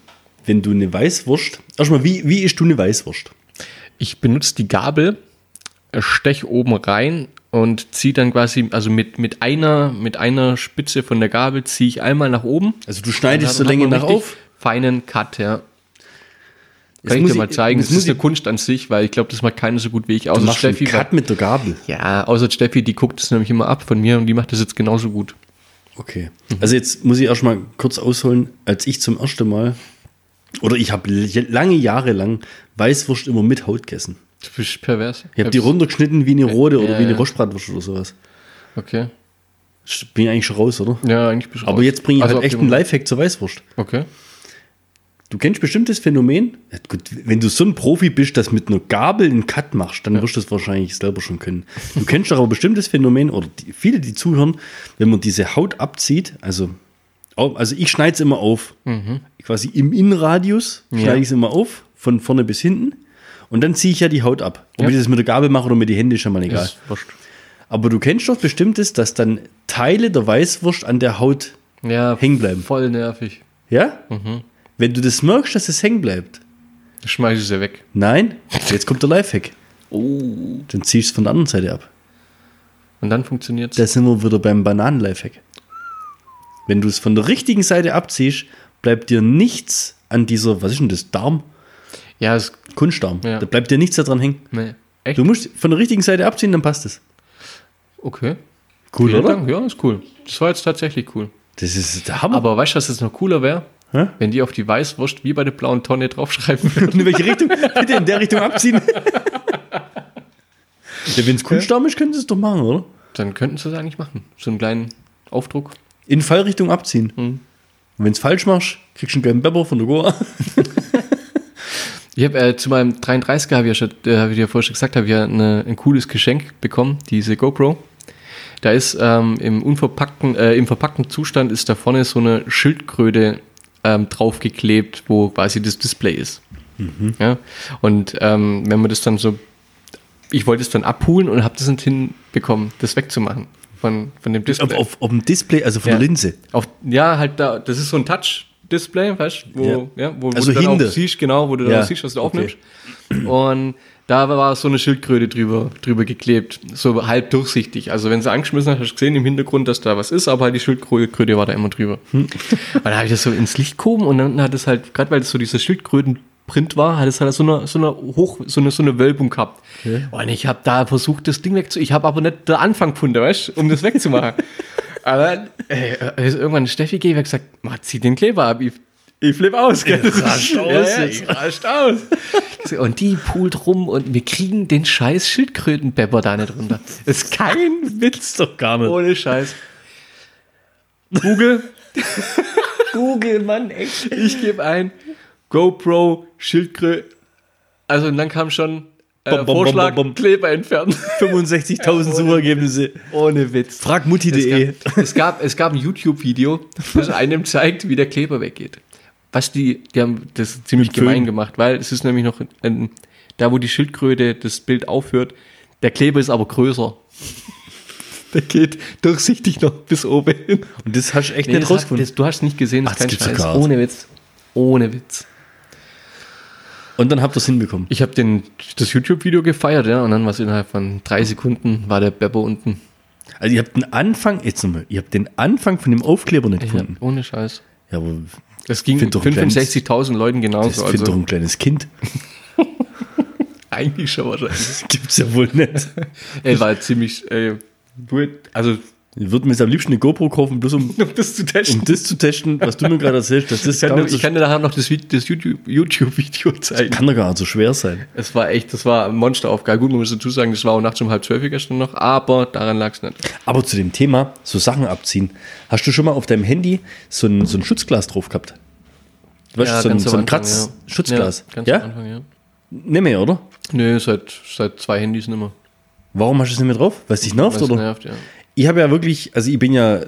[SPEAKER 1] wenn du eine Weißwurst. Erstmal, wie, wie isst du eine Weißwurst?
[SPEAKER 2] Ich benutze die Gabel, äh, stech oben rein und ziehe dann quasi, also mit, mit, einer, mit einer Spitze von der Gabel ziehe ich einmal nach oben.
[SPEAKER 1] Also du schneidest so Länge nach auf.
[SPEAKER 2] Feinen Cut, ja. Kann ich dir mal zeigen. Das ist eine Kunst an sich, weil ich glaube, das macht keiner so gut wie ich.
[SPEAKER 1] Du
[SPEAKER 2] Außer
[SPEAKER 1] machst einen
[SPEAKER 2] Steffi.
[SPEAKER 1] Cut
[SPEAKER 2] weil-
[SPEAKER 1] mit der Gabel.
[SPEAKER 2] Ja, außer Steffi, die guckt es nämlich immer ab von mir und die macht das jetzt genauso gut.
[SPEAKER 1] Okay. Also jetzt muss ich erstmal kurz ausholen, als ich zum ersten Mal, oder ich habe lange Jahre lang Weißwurst immer mit Haut gegessen.
[SPEAKER 2] Du bist pervers.
[SPEAKER 1] Ich habe die runtergeschnitten wie eine rote oder
[SPEAKER 2] Ja,
[SPEAKER 1] wie eine
[SPEAKER 2] ja.
[SPEAKER 1] Rostbratwurst oder sowas.
[SPEAKER 2] Okay.
[SPEAKER 1] Bin ich eigentlich schon raus, oder?
[SPEAKER 2] Ja, eigentlich bist du
[SPEAKER 1] Aber jetzt bringe ich
[SPEAKER 2] Also
[SPEAKER 1] halt echt einen Lifehack zur Weißwurst.
[SPEAKER 2] Okay.
[SPEAKER 1] Du kennst bestimmt das Phänomen. Ja, gut, wenn du so ein Profi bist, dass mit einer Gabel einen Cut machst, dann wirst du das wahrscheinlich selber schon können. Du kennst doch aber bestimmt das Phänomen, oder die, viele, die zuhören, wenn man diese Haut abzieht, also, au- also ich schneide es immer auf. Quasi im Innenradius
[SPEAKER 2] Mhm. Ja.
[SPEAKER 1] schneide ich es immer auf, von vorne bis hinten. Und dann ziehe ich ja die Haut ab. Ob
[SPEAKER 2] Ja.
[SPEAKER 1] ich das mit der Gabel mache oder mit den Händen, ist schon mal egal. Aber du kennst doch bestimmt das, dass dann Teile der Weißwurst an der Haut
[SPEAKER 2] Ja,
[SPEAKER 1] hängen bleiben.
[SPEAKER 2] voll nervig.
[SPEAKER 1] Ja?
[SPEAKER 2] Mhm.
[SPEAKER 1] Wenn du das merkst, dass es hängen bleibt,
[SPEAKER 2] Dann schmeiß ich sie weg.
[SPEAKER 1] Nein, jetzt kommt der Lifehack.
[SPEAKER 2] Oh.
[SPEAKER 1] Dann ziehst du es von der anderen Seite ab.
[SPEAKER 2] Und dann funktioniert's.
[SPEAKER 1] Da sind wir wieder beim Bananen-Lifehack. Wenn du es von der richtigen Seite abziehst, bleibt dir nichts an dieser, was ist denn das, Darm?
[SPEAKER 2] ja, ist,
[SPEAKER 1] Kunstdarm.
[SPEAKER 2] Ja.
[SPEAKER 1] Da bleibt dir nichts daran hängen.
[SPEAKER 2] nee. Echt?
[SPEAKER 1] Du musst von der richtigen Seite abziehen, dann passt es.
[SPEAKER 2] okay.
[SPEAKER 1] Cool,
[SPEAKER 2] Vielen
[SPEAKER 1] oder?
[SPEAKER 2] Dank. Ja, ist cool. Das war jetzt tatsächlich cool.
[SPEAKER 1] Das ist der Hammer.
[SPEAKER 2] Aber weißt du, was jetzt noch cooler wäre? Wenn die auf die Weißwurst wie bei der blauen Tonne draufschreiben würden.
[SPEAKER 1] in welche Richtung? Bitte in der Richtung abziehen. ja, wenn es Kunstdarm ist, können sie es doch machen, oder?
[SPEAKER 2] Dann könnten sie es eigentlich machen. So einen kleinen Aufdruck.
[SPEAKER 1] In Fallrichtung abziehen.
[SPEAKER 2] Mhm.
[SPEAKER 1] Und wenn es falsch machst, kriegst du einen gelben Pepper von der Goa.
[SPEAKER 2] Ich habe äh, zu meinem 33er, habe ich ja schon, äh, habe ich dir vorher schon gesagt, habe ich ja eine, ein cooles Geschenk bekommen, diese GoPro. Da ist ähm, im unverpackten, äh, im verpackten Zustand ist da vorne so eine Schildkröte ähm, draufgeklebt, wo quasi das Display ist. Ja? Und ähm, wenn man das dann so, ich wollte es dann abholen und habe das nicht hinbekommen, das wegzumachen von, von dem Display.
[SPEAKER 1] auf, auf dem Display, also von
[SPEAKER 2] Ja.
[SPEAKER 1] der Linse.
[SPEAKER 2] Auf, ja, halt da, das ist so ein Touch-Display, weißt wo, ja. wo, wo
[SPEAKER 1] Also
[SPEAKER 2] du dann siehst, genau, wo du dann
[SPEAKER 1] Ja,
[SPEAKER 2] siehst, was du
[SPEAKER 1] okay.
[SPEAKER 2] aufnimmst. Und da war so eine Schildkröte drüber, drüber geklebt, so halb durchsichtig. Also wenn sie angeschmissen hat, hast du gesehen im Hintergrund, dass da was ist, aber halt die Schildkröte war da immer drüber.
[SPEAKER 1] Hm.
[SPEAKER 2] Und dann habe ich das so ins Licht gehoben und dann hat es halt, gerade weil es so dieser Schildkrötenprint war, hat es halt so eine, so eine hoch, so eine, so eine Wölbung gehabt. Und ich habe da versucht, das Ding wegzu, ich habe aber nicht den Anfang gefunden, weißt um das wegzumachen. aber äh, ist irgendwann Steffi gegeben und gesagt, mach, zieh den Kleber ab, ich, ich flipp aus, gell?
[SPEAKER 1] Ihr rascht
[SPEAKER 2] Ja,
[SPEAKER 1] aus
[SPEAKER 2] ja,
[SPEAKER 1] jetzt.
[SPEAKER 2] ich rascht aus. Und die poolt rum und wir kriegen den scheiß Schildkrötenpepper da nicht runter. Das ist kein Witz.
[SPEAKER 1] doch gar nicht.
[SPEAKER 2] Ohne Scheiß. Google. Google, Mann, echt. Ich gebe ein GoPro Schildkröte. Also und dann kam schon äh,
[SPEAKER 1] Bom, bom,
[SPEAKER 2] Vorschlag
[SPEAKER 1] bom.
[SPEAKER 2] Kleber entfernen.
[SPEAKER 1] 65.000 Suchergebnisse.
[SPEAKER 2] Ohne Witz.
[SPEAKER 1] Frag
[SPEAKER 2] Es
[SPEAKER 1] mutti.de.
[SPEAKER 2] gab, es gab, es gab ein YouTube-Video, das einem zeigt, wie der Kleber weggeht. was die, die haben das ziemlich gemein gemacht, weil es ist nämlich noch ein, da, wo die Schildkröte das Bild aufhört, der Kleber ist aber größer. Der geht durchsichtig noch bis oben hin.
[SPEAKER 1] Und das hast du echt
[SPEAKER 2] Nee,
[SPEAKER 1] nicht rausgefunden.
[SPEAKER 2] du hast nicht gesehen, das
[SPEAKER 1] Ach,
[SPEAKER 2] ist
[SPEAKER 1] das
[SPEAKER 2] kein Scheiß. Ohne Witz. Ohne Witz.
[SPEAKER 1] Und dann habt ihr es hinbekommen.
[SPEAKER 2] Ich habe das YouTube-Video gefeiert, ja, und dann war es innerhalb von drei Sekunden, war der Beppo unten.
[SPEAKER 1] Also ihr habt den Anfang, jetzt nochmal, ihr habt den Anfang von dem Aufkleber nicht
[SPEAKER 2] Ja,
[SPEAKER 1] gefunden.
[SPEAKER 2] ohne Scheiß.
[SPEAKER 1] Ja, aber
[SPEAKER 2] Das ging
[SPEAKER 1] Find doch ein kleines-
[SPEAKER 2] 65.000 Leuten
[SPEAKER 1] das
[SPEAKER 2] genauso.
[SPEAKER 1] findet doch
[SPEAKER 2] Also
[SPEAKER 1] ein kleines Kind.
[SPEAKER 2] eigentlich schon wahrscheinlich.
[SPEAKER 1] Das gibt's ja wohl nicht.
[SPEAKER 2] Ey, war ziemlich, gut, also
[SPEAKER 1] Ich würde mir jetzt am liebsten eine GoPro kaufen, bloß um,
[SPEAKER 2] um das zu testen.
[SPEAKER 1] um das zu testen, was du mir gerade erzählst. Das
[SPEAKER 2] Ich kann,
[SPEAKER 1] gar
[SPEAKER 2] dir-
[SPEAKER 1] nicht so
[SPEAKER 2] ich kann dir nachher noch das, das YouTube- YouTube-Video zeigen.
[SPEAKER 1] kann doch gar nicht so schwer sein.
[SPEAKER 2] Es war echt, das war eine Monsteraufgabe. Gut, man muss dazu sagen, das war auch nachts um halb zwölf gestern noch, aber daran lag es nicht.
[SPEAKER 1] Aber zu dem Thema, so Sachen abziehen. Hast du schon mal auf deinem Handy so ein, so ein Schutzglas drauf gehabt? Weißt du, so ein, so ein Kratz-Schutzglas.
[SPEAKER 2] Ja, ganz
[SPEAKER 1] Ja?
[SPEAKER 2] am Anfang, ja.
[SPEAKER 1] Nicht mehr, oder?
[SPEAKER 2] Nö, seit, seit zwei Handys nicht mehr.
[SPEAKER 1] Warum hast du es nicht mehr drauf? Weil es dich nervt,
[SPEAKER 2] Weil's
[SPEAKER 1] oder?
[SPEAKER 2] nervt, ja.
[SPEAKER 1] Ich habe ja wirklich, also ich bin ja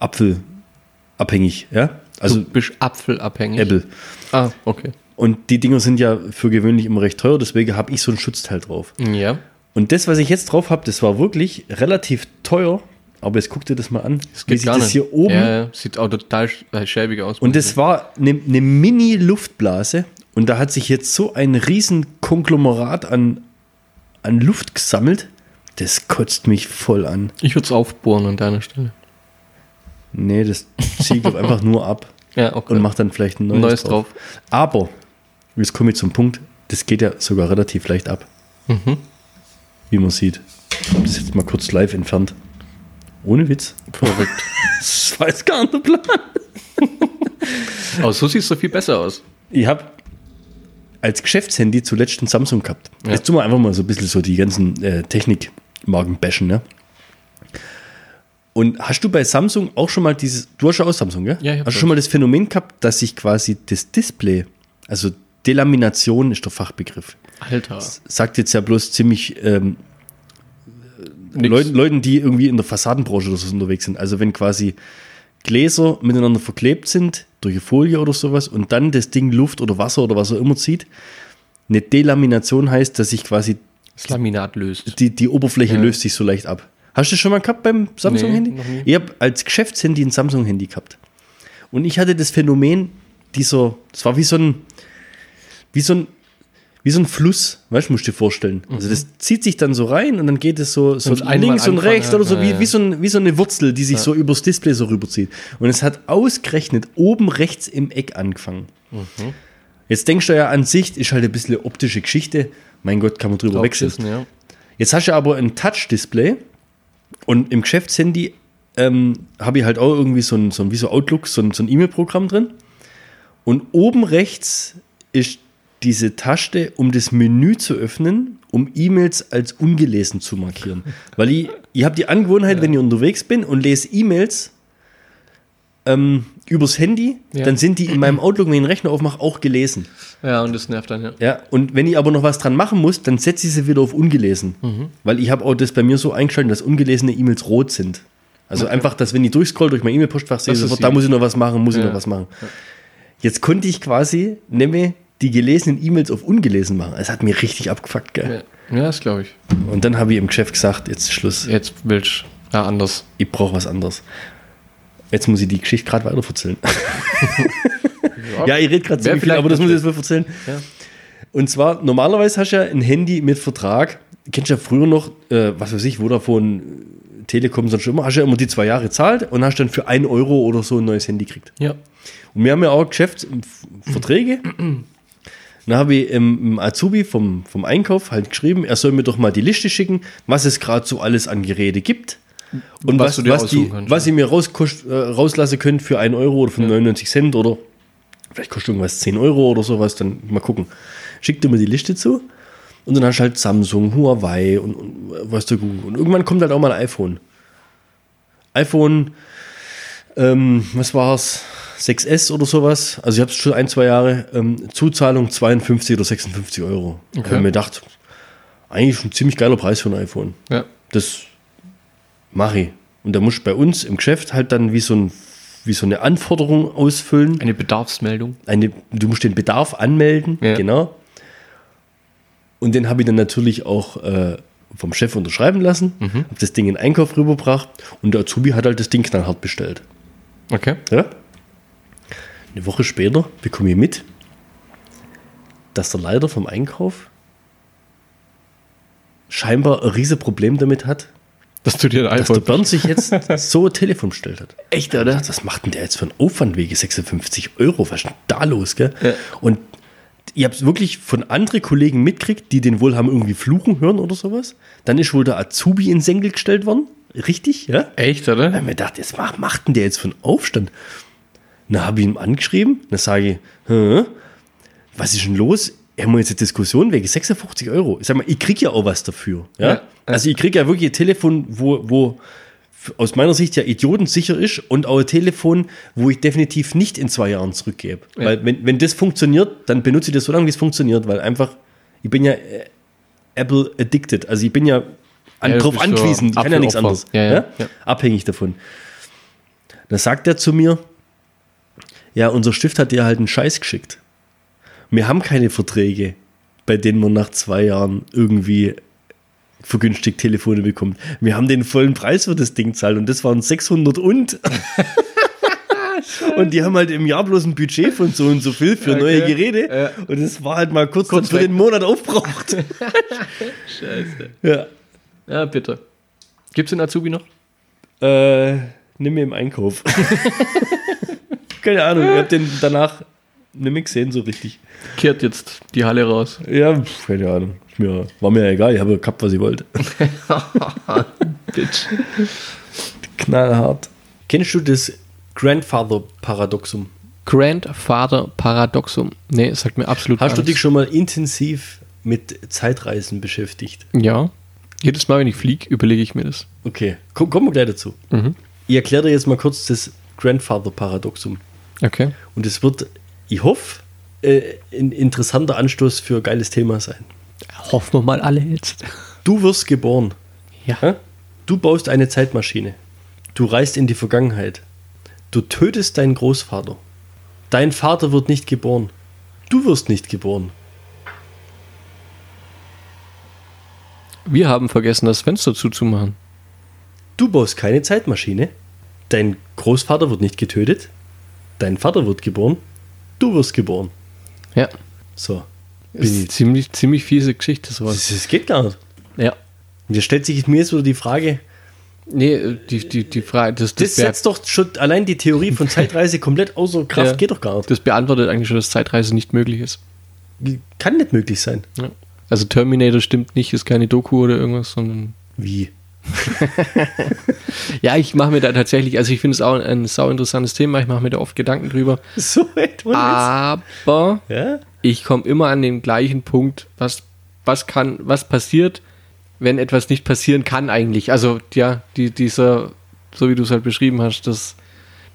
[SPEAKER 1] apfelabhängig, ja? Also
[SPEAKER 2] du bist apfelabhängig.
[SPEAKER 1] Apple.
[SPEAKER 2] Ah, okay.
[SPEAKER 1] Und die Dinger sind ja für gewöhnlich immer recht teuer, deswegen habe ich so ein Schutzteil drauf.
[SPEAKER 2] Ja.
[SPEAKER 1] Und das, was ich jetzt drauf habe, das war wirklich relativ teuer. Aber jetzt guck dir das mal an,
[SPEAKER 2] Das
[SPEAKER 1] wie
[SPEAKER 2] geht
[SPEAKER 1] sich
[SPEAKER 2] gar
[SPEAKER 1] das
[SPEAKER 2] nicht.
[SPEAKER 1] hier oben.
[SPEAKER 2] Ja, sieht auch total äh, schäbig aus.
[SPEAKER 1] Und das war eine, eine Mini-Luftblase. Und da hat sich jetzt so ein riesen Konglomerat an, an Luft gesammelt. Das kotzt mich voll an.
[SPEAKER 2] ich würde es aufbohren an deiner Stelle.
[SPEAKER 1] Nee, das ziehe ich doch einfach nur ab
[SPEAKER 2] Ja, okay.
[SPEAKER 1] und mache dann vielleicht ein neues,
[SPEAKER 2] Neues
[SPEAKER 1] drauf.
[SPEAKER 2] drauf.
[SPEAKER 1] Aber, jetzt komme ich zum Punkt, das geht ja sogar relativ leicht ab.
[SPEAKER 2] Mhm.
[SPEAKER 1] Wie man sieht. Ich habe das jetzt mal kurz live entfernt. Ohne Witz.
[SPEAKER 2] Verrückt.
[SPEAKER 1] Das war jetzt gar nicht der Plan.
[SPEAKER 2] Aber so sieht es doch viel besser aus.
[SPEAKER 1] Ich habe als Geschäftshandy zuletzt ein Samsung gehabt.
[SPEAKER 2] Ja.
[SPEAKER 1] Jetzt tun wir einfach mal so ein bisschen so die ganzen äh, Technikmarken bashen, ne? Und hast du bei Samsung auch schon mal dieses, du hast ja auch Samsung, gell?
[SPEAKER 2] Ja, ich
[SPEAKER 1] Hast du
[SPEAKER 2] das.
[SPEAKER 1] schon mal das Phänomen gehabt, dass sich quasi das Display, also Delamination ist der Fachbegriff,
[SPEAKER 2] Alter.
[SPEAKER 1] sagt jetzt ja bloß ziemlich ähm,
[SPEAKER 2] Nix.
[SPEAKER 1] Leuten, Leuten, die irgendwie in der Fassadenbranche oder so unterwegs sind. Also wenn quasi Gläser miteinander verklebt sind durch eine Folie oder sowas und dann das Ding Luft oder Wasser oder was auch immer zieht. Eine Delamination heißt, dass sich quasi
[SPEAKER 2] Das Laminat löst.
[SPEAKER 1] die, die Oberfläche
[SPEAKER 2] Ja.
[SPEAKER 1] löst sich so leicht ab. Hast du das schon mal gehabt beim Samsung-Handy?
[SPEAKER 2] Nee.
[SPEAKER 1] Ich habe als Geschäftshandy ein Samsung-Handy gehabt. Und ich hatte das Phänomen dieser, das war wie so ein, wie so ein, wie so ein Fluss, weißt du, musst du dir vorstellen. Also das zieht sich dann so rein und dann geht es so, so links und rechts oder so,
[SPEAKER 2] ja,
[SPEAKER 1] wie,
[SPEAKER 2] ja.
[SPEAKER 1] wie, so ein, wie so eine Wurzel, die sich so übers Display so rüberzieht. Und es hat ausgerechnet oben rechts im Eck angefangen. Jetzt denkst du ja an sich, ist halt ein bisschen eine optische Geschichte. Mein Gott, kann man drüber wechseln.
[SPEAKER 2] Ja.
[SPEAKER 1] Jetzt hast du aber ein Touch-Display und im Geschäftshandy ähm, habe ich halt auch irgendwie so ein, so ein wie so Outlook, so ein, so ein E-Mail-Programm drin. Und oben rechts ist diese Taste, um das Menü zu öffnen, um E-Mails als ungelesen zu markieren. Weil ich, ich habe die Angewohnheit, wenn ich unterwegs bin und lese E-Mails ähm, übers Handy,
[SPEAKER 2] Ja.
[SPEAKER 1] dann sind die in meinem Outlook, wenn ich den Rechner aufmache, auch gelesen.
[SPEAKER 2] Ja, und das nervt dann, ja.
[SPEAKER 1] Ja, und wenn ich aber noch was dran machen muss, dann setze ich sie wieder auf ungelesen. Weil ich habe auch das bei mir so eingestellt, dass ungelesene E-Mails rot sind. Also einfach, dass wenn ich durchscroll durch mein E-Mail-Postfach sehe, sofort, da muss ich noch was machen, muss ich
[SPEAKER 2] Ja.
[SPEAKER 1] noch was machen. Jetzt konnte ich quasi nämlich die gelesenen E-Mails auf ungelesen machen. Es hat mir richtig abgefuckt, gell?
[SPEAKER 2] Ja, ja das glaube ich.
[SPEAKER 1] Und dann habe ich im Geschäft gesagt, jetzt ist Schluss,
[SPEAKER 2] Jetzt willst du ja anders.
[SPEAKER 1] ich brauche was anderes. Jetzt muss ich die Geschichte gerade weiter erzählen. ja, ich rede gerade ziemlich viel, aber das muss ich jetzt mal erzählen.
[SPEAKER 2] Ja.
[SPEAKER 1] Und zwar, normalerweise hast du ja ein Handy mit Vertrag. Kennst du ja früher noch, äh, was weiß ich, Vodafone, äh, Telekom, sonst immer, hast du ja immer die zwei Jahre gezahlt und hast dann für ein Euro oder so ein neues Handy gekriegt.
[SPEAKER 2] Ja.
[SPEAKER 1] Und wir haben ja auch Geschäftsverträge. Dann habe ich im, im Azubi vom, vom Einkauf halt geschrieben, er soll mir doch mal die Liste schicken, was es gerade so alles an Geräte gibt. Und
[SPEAKER 2] Was
[SPEAKER 1] was, was, die,
[SPEAKER 2] kannst,
[SPEAKER 1] was ich mir rauskost, äh, rauslassen könnt für 1 Euro oder für 99 Cent oder vielleicht kostet irgendwas 10 Euro oder sowas, dann mal gucken. Schickt dir mir die Liste zu und dann hast du halt Samsung, Huawei und, und was du Google. Und irgendwann kommt halt auch mal ein iPhone. iPhone, ähm, was war's? 6S oder sowas. Also ich habe es schon ein, zwei Jahre. Ähm, Zuzahlung 52 oder 56 Euro. Okay. Ich habe mir gedacht, eigentlich ein ziemlich geiler Preis für ein iPhone.
[SPEAKER 2] Ja.
[SPEAKER 1] Das mache ich. Und da muss ich bei uns im Geschäft halt dann wie so ein wie so eine Anforderung ausfüllen.
[SPEAKER 2] Eine Bedarfsmeldung.
[SPEAKER 1] Eine, du musst den Bedarf anmelden,
[SPEAKER 2] Ja.
[SPEAKER 1] genau. Und den habe ich dann natürlich auch äh, vom Chef unterschreiben lassen, habe das Ding in den Einkauf rübergebracht und der Azubi hat halt das Ding knallhart bestellt.
[SPEAKER 2] Okay.
[SPEAKER 1] Ja? Eine Woche später bekomme ich mit, dass der Leiter vom Einkauf scheinbar ein riesen Problem damit hat,
[SPEAKER 2] Dass du dir ein
[SPEAKER 1] dass der. Bernd sich jetzt so ein Telefon bestellt hat.
[SPEAKER 2] Echt, oder?
[SPEAKER 1] Was macht denn der jetzt für einen Aufwand wegen 56 Euro? Was ist denn da los? Gell? Und ich habe es wirklich von anderen Kollegen mitgekriegt, die den wohl haben irgendwie fluchen hören oder sowas. Dann ist wohl der Azubi in Senkel gestellt worden. Richtig, ja?
[SPEAKER 2] Echt,
[SPEAKER 1] Da
[SPEAKER 2] oder?
[SPEAKER 1] hab ich mir gedacht, jetzt macht, macht denn der jetzt für einen Aufstand? Dann habe ich ihm angeschrieben, dann sage ich, Hä? was ist denn los? Haben wir jetzt eine Diskussion wegen 56 Euro? Ich sag mal, ich krieg ja auch was dafür. Ja?
[SPEAKER 2] Ja.
[SPEAKER 1] Also ich krieg ja wirklich ein Telefon, wo, wo aus meiner Sicht ja idiotensicher ist und auch ein Telefon, wo ich definitiv nicht in zwei Jahren zurückgebe.
[SPEAKER 2] Ja.
[SPEAKER 1] Weil wenn, wenn das funktioniert, dann benutze ich das so lange, wie es funktioniert, weil einfach, ich bin ja äh, Apple addicted. Also ich bin ja an,
[SPEAKER 2] Ja,
[SPEAKER 1] drauf angewiesen, ich kann ja nichts anderes.
[SPEAKER 2] Ja.
[SPEAKER 1] Abhängig davon. Da sagt er zu mir, ja, unser Stift hat dir halt einen Scheiß geschickt. Wir haben keine Verträge, bei denen man nach zwei Jahren irgendwie vergünstigt Telefone bekommt. Wir haben den vollen Preis für das Ding zahlt und das waren 600 und. und die haben halt im Jahr bloß ein Budget von so und so viel für neue
[SPEAKER 2] Okay.
[SPEAKER 1] Geräte. Und das war halt mal kurz,
[SPEAKER 2] Kurz
[SPEAKER 1] für den Monat aufbraucht.
[SPEAKER 2] Scheiße.
[SPEAKER 1] ja.
[SPEAKER 2] Ja, bitte. Gibt's den Azubi noch?
[SPEAKER 1] Äh, nimm mir im Einkauf. Keine Ahnung, ich hab den danach nicht mehr gesehen so richtig.
[SPEAKER 2] Kehrt jetzt die Halle raus.
[SPEAKER 1] Ja, keine Ahnung. Mir, war mir egal, ich habe gehabt, was ich wollte.
[SPEAKER 2] Bitch.
[SPEAKER 1] Knallhart. Kennst du das Grandfather-Paradoxum?
[SPEAKER 2] Grandfather Paradoxum. Nee, sagt mir absolut
[SPEAKER 1] Hast du
[SPEAKER 2] gar
[SPEAKER 1] dich schon mal intensiv mit Zeitreisen beschäftigt?
[SPEAKER 2] Ja. Jedes Mal, wenn ich fliege, überlege ich mir das.
[SPEAKER 1] Okay, komm, kommen wir gleich dazu.
[SPEAKER 2] Mhm.
[SPEAKER 1] Ich erkläre dir jetzt mal kurz das Grandfather-Paradoxum.
[SPEAKER 2] Okay.
[SPEAKER 1] Und es wird, ich hoffe, äh, ein interessanter Anstoß für ein geiles Thema sein.
[SPEAKER 2] Hoffen wir mal alle jetzt.
[SPEAKER 1] Du wirst geboren.
[SPEAKER 2] Ja.
[SPEAKER 1] Du baust eine Zeitmaschine. Du reist in die Vergangenheit. Du tötest deinen Großvater. Dein Vater wird nicht geboren. Du wirst nicht geboren.
[SPEAKER 2] Wir haben vergessen, das Fenster zuzumachen.
[SPEAKER 1] Du baust keine Zeitmaschine. Dein Großvater wird nicht getötet. Dein Vater wird geboren. Du wirst geboren.
[SPEAKER 2] Ja.
[SPEAKER 1] So.
[SPEAKER 2] Das ist ziemlich, ziemlich fiese Geschichte, sowas.
[SPEAKER 1] Das, das geht gar nicht.
[SPEAKER 2] Ja.
[SPEAKER 1] Und jetzt stellt sich mir jetzt wieder die Frage,
[SPEAKER 2] Nee, die, die, die Frage, das,
[SPEAKER 1] das
[SPEAKER 2] das,
[SPEAKER 1] setzt doch schon allein die Theorie von Zeitreise komplett außer Kraft.
[SPEAKER 2] Ja.
[SPEAKER 1] Geht doch gar nicht.
[SPEAKER 2] das beantwortet eigentlich schon, dass Zeitreise nicht möglich ist.
[SPEAKER 1] Kann nicht möglich sein.
[SPEAKER 2] Ja. Also Terminator stimmt nicht, ist keine Doku oder irgendwas, sondern.
[SPEAKER 1] Wie?
[SPEAKER 2] Ja, ich mache mir da tatsächlich, also ich finde es auch ein sau interessantes Thema, ich mache mir da oft Gedanken drüber.
[SPEAKER 1] So etwa
[SPEAKER 2] Ah. Aber?
[SPEAKER 1] Ja?
[SPEAKER 2] ich komme immer an den gleichen Punkt, was, was kann, was passiert, wenn etwas nicht passieren kann eigentlich. Also ja, die, dieser, so wie du es halt beschrieben hast, das,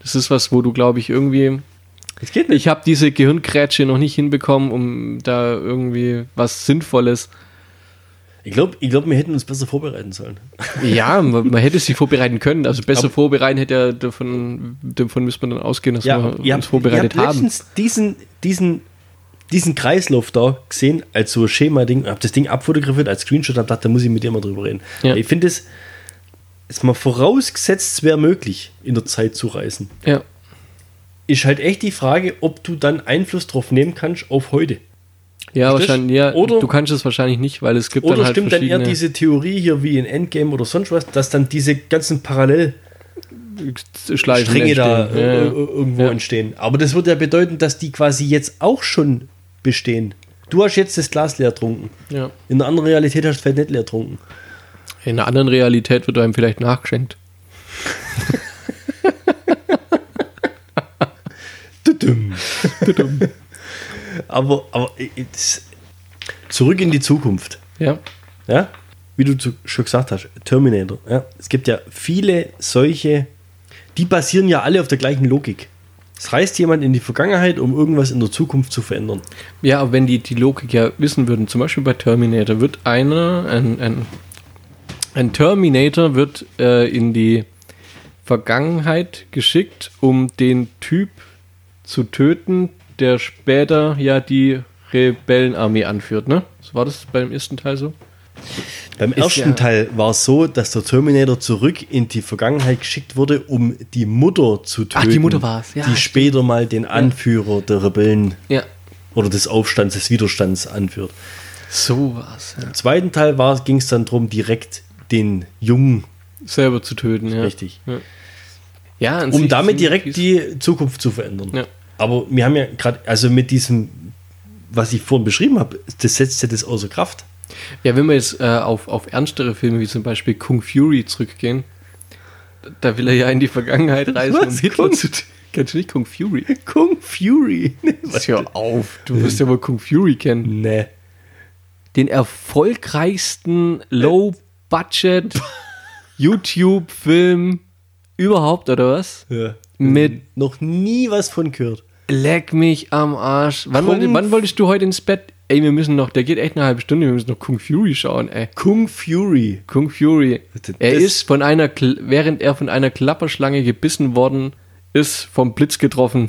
[SPEAKER 2] das ist was, wo du, glaube ich, irgendwie. Ich habe diese Gehirnkrätsche noch nicht hinbekommen, um da irgendwie was Sinnvolles.
[SPEAKER 1] Ich glaube, ich glaub, wir hätten uns besser vorbereiten sollen.
[SPEAKER 2] Ja, man, man hätte sich vorbereiten können. Also besser vorbereiten hätte ja davon, davon müsste man dann ausgehen, dass wir
[SPEAKER 1] ihr
[SPEAKER 2] uns vorbereitet
[SPEAKER 1] ihr habt
[SPEAKER 2] haben.
[SPEAKER 1] diesen, diesen, diesen Kreislauf da gesehen, als so ein Schema-Ding, hab das Ding abfotografiert als Screenshot und hab gedacht, da muss ich mit dir mal drüber reden.
[SPEAKER 2] Ja.
[SPEAKER 1] Ich finde es, ist mal vorausgesetzt, es wäre möglich, in der Zeit zu reisen.
[SPEAKER 2] Ja.
[SPEAKER 1] Ist halt echt die Frage, ob du dann Einfluss drauf nehmen kannst auf heute.
[SPEAKER 2] Ja, wahrscheinlich. Ja,
[SPEAKER 1] Oder-
[SPEAKER 2] du kannst es wahrscheinlich nicht, weil es gibt
[SPEAKER 1] Oder
[SPEAKER 2] dann halt
[SPEAKER 1] stimmt dann eher diese Theorie hier wie in Endgame oder sonst was, dass dann diese ganzen Parallelstränge
[SPEAKER 2] Schleifen
[SPEAKER 1] da
[SPEAKER 2] entstehen.
[SPEAKER 1] äh,
[SPEAKER 2] Ja,
[SPEAKER 1] äh,
[SPEAKER 2] ja.
[SPEAKER 1] irgendwo
[SPEAKER 2] Ja.
[SPEAKER 1] entstehen. Aber das würde ja bedeuten, dass die quasi jetzt auch schon bestehen. Du hast jetzt das Glas leer getrunken.
[SPEAKER 2] Ja.
[SPEAKER 1] In einer anderen Realität hast du vielleicht nicht leer getrunken.
[SPEAKER 2] In einer anderen Realität wird einem vielleicht nachgeschenkt.
[SPEAKER 1] Aber, aber zurück in die Zukunft.
[SPEAKER 2] Ja.
[SPEAKER 1] Ja? Wie du zu, schon gesagt hast, Terminator. Ja? Es gibt ja viele solche, die basieren ja alle auf der gleichen Logik. Es reist jemand in die Vergangenheit, um irgendwas in der Zukunft zu verändern.
[SPEAKER 2] Ja, aber wenn die die Logik ja wissen würden, zum Beispiel bei Terminator, wird einer, ein, ein, ein Terminator wird äh, in die Vergangenheit geschickt, um den Typ zu töten, der später ja die Rebellenarmee anführt, ne? So war das beim ersten Teil so?
[SPEAKER 1] Beim
[SPEAKER 2] Ist
[SPEAKER 1] ersten
[SPEAKER 2] ja-
[SPEAKER 1] Teil war es so, dass der Terminator zurück in die Vergangenheit geschickt wurde, um die Mutter zu töten.
[SPEAKER 2] Ach, die Mutter war's, ja,
[SPEAKER 1] Die später mal den Anführer der Rebellen
[SPEAKER 2] Ja.
[SPEAKER 1] oder des Aufstands, des Widerstands anführt.
[SPEAKER 2] So war's. Ja.
[SPEAKER 1] Im zweiten Teil ging es dann darum, direkt den Jungen,
[SPEAKER 2] Selber zu töten, ja.
[SPEAKER 1] richtig,
[SPEAKER 2] Ja,
[SPEAKER 1] um damit direkt die Zukunft zu verändern.
[SPEAKER 2] Ja.
[SPEAKER 1] Aber wir haben ja gerade, also mit diesem, was ich vorhin beschrieben habe, das setzt ja das außer Kraft.
[SPEAKER 2] Ja, wenn wir jetzt äh, auf, auf ernstere Filme wie zum Beispiel Kung Fury zurückgehen, da will er ja in die Vergangenheit reisen, um
[SPEAKER 1] Was?
[SPEAKER 2] Hitler
[SPEAKER 1] Kung-
[SPEAKER 2] zu. Kennst du nicht Kung Fury?
[SPEAKER 1] Kung Fury.
[SPEAKER 2] Hör auf, du wirst ja wohl Kung Fury kennen.
[SPEAKER 1] nee.
[SPEAKER 2] Den erfolgreichsten Low-Budget YouTube-Film überhaupt, oder was?
[SPEAKER 1] Ja.
[SPEAKER 2] Mit
[SPEAKER 1] Noch nie was von gehört.
[SPEAKER 2] Leck mich am Arsch. Wann, wollte, wann wolltest du heute ins Bett? Ey, wir müssen noch, der geht echt eine halbe Stunde, wir müssen noch Kung Fury schauen, ey.
[SPEAKER 1] Kung Fury.
[SPEAKER 2] Kung Fury. Er
[SPEAKER 1] das-
[SPEAKER 2] ist von einer, während er von einer Klapperschlange gebissen worden ist, vom Blitz getroffen.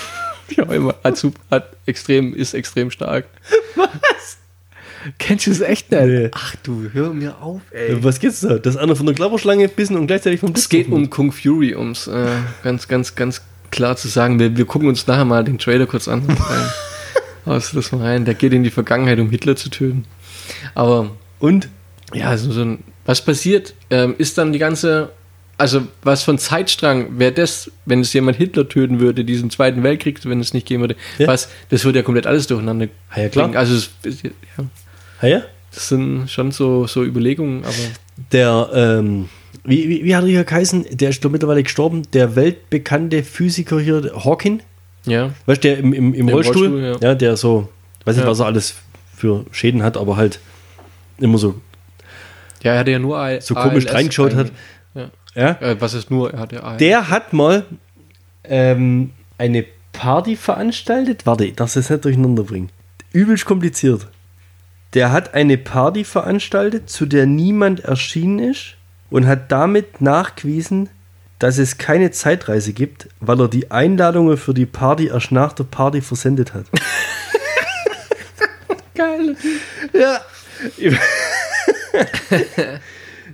[SPEAKER 2] ja, immer. Hat, hat extrem, ist extrem stark. Was? Kennst du es echt nicht?
[SPEAKER 1] Nee.
[SPEAKER 2] Ach du, hör mir auf, ey.
[SPEAKER 1] Was geht's da? Das andere von der Klapperschlange bissen und gleichzeitig vom
[SPEAKER 2] Es geht um Kung Fury, um es äh, ganz, ganz, ganz klar zu sagen. Wir, wir gucken uns nachher mal den Trailer kurz an. Aus das mal rein. Der geht in die Vergangenheit, um Hitler zu töten. Aber
[SPEAKER 1] Und?
[SPEAKER 2] ja, also so ein, was passiert, ähm, ist dann die ganze, also was von Zeitstrang wäre das, wenn es jemand Hitler töten würde, diesen Zweiten Weltkrieg, wenn es nicht geben würde,
[SPEAKER 1] Ja.
[SPEAKER 2] was, das würde ja komplett alles durcheinander.
[SPEAKER 1] Ah, ja, klar.
[SPEAKER 2] Also es, ja,
[SPEAKER 1] Ah, ja?
[SPEAKER 2] das sind schon so, so Überlegungen, aber
[SPEAKER 1] Der, ähm, wie, wie, wie hat er hier geheißen? Der ist doch mittlerweile gestorben. Der weltbekannte Physiker hier, Hawking.
[SPEAKER 2] ja.
[SPEAKER 1] Weißt du, der im, im, im Rollstuhl?
[SPEAKER 2] Rollstuhl,
[SPEAKER 1] ja.
[SPEAKER 2] ja.
[SPEAKER 1] der so, weiß nicht,
[SPEAKER 2] Ja.
[SPEAKER 1] was er alles für Schäden hat, aber halt immer so,
[SPEAKER 2] Ja, er hatte ja nur A
[SPEAKER 1] so komisch
[SPEAKER 2] ALS
[SPEAKER 1] reingeschaut hat.
[SPEAKER 2] Ja.
[SPEAKER 1] Ja?
[SPEAKER 2] Äh, was ist nur? Er hatte ALS.
[SPEAKER 1] Der hat mal ähm, eine Party veranstaltet. Warte, ich darf das nicht durcheinander bringen. Übelst kompliziert. Der hat eine Party veranstaltet, zu der niemand erschienen ist und hat damit nachgewiesen, dass es keine Zeitreise gibt, weil er die Einladungen für die Party erst nach der Party versendet hat.
[SPEAKER 2] Geil.
[SPEAKER 1] Ja.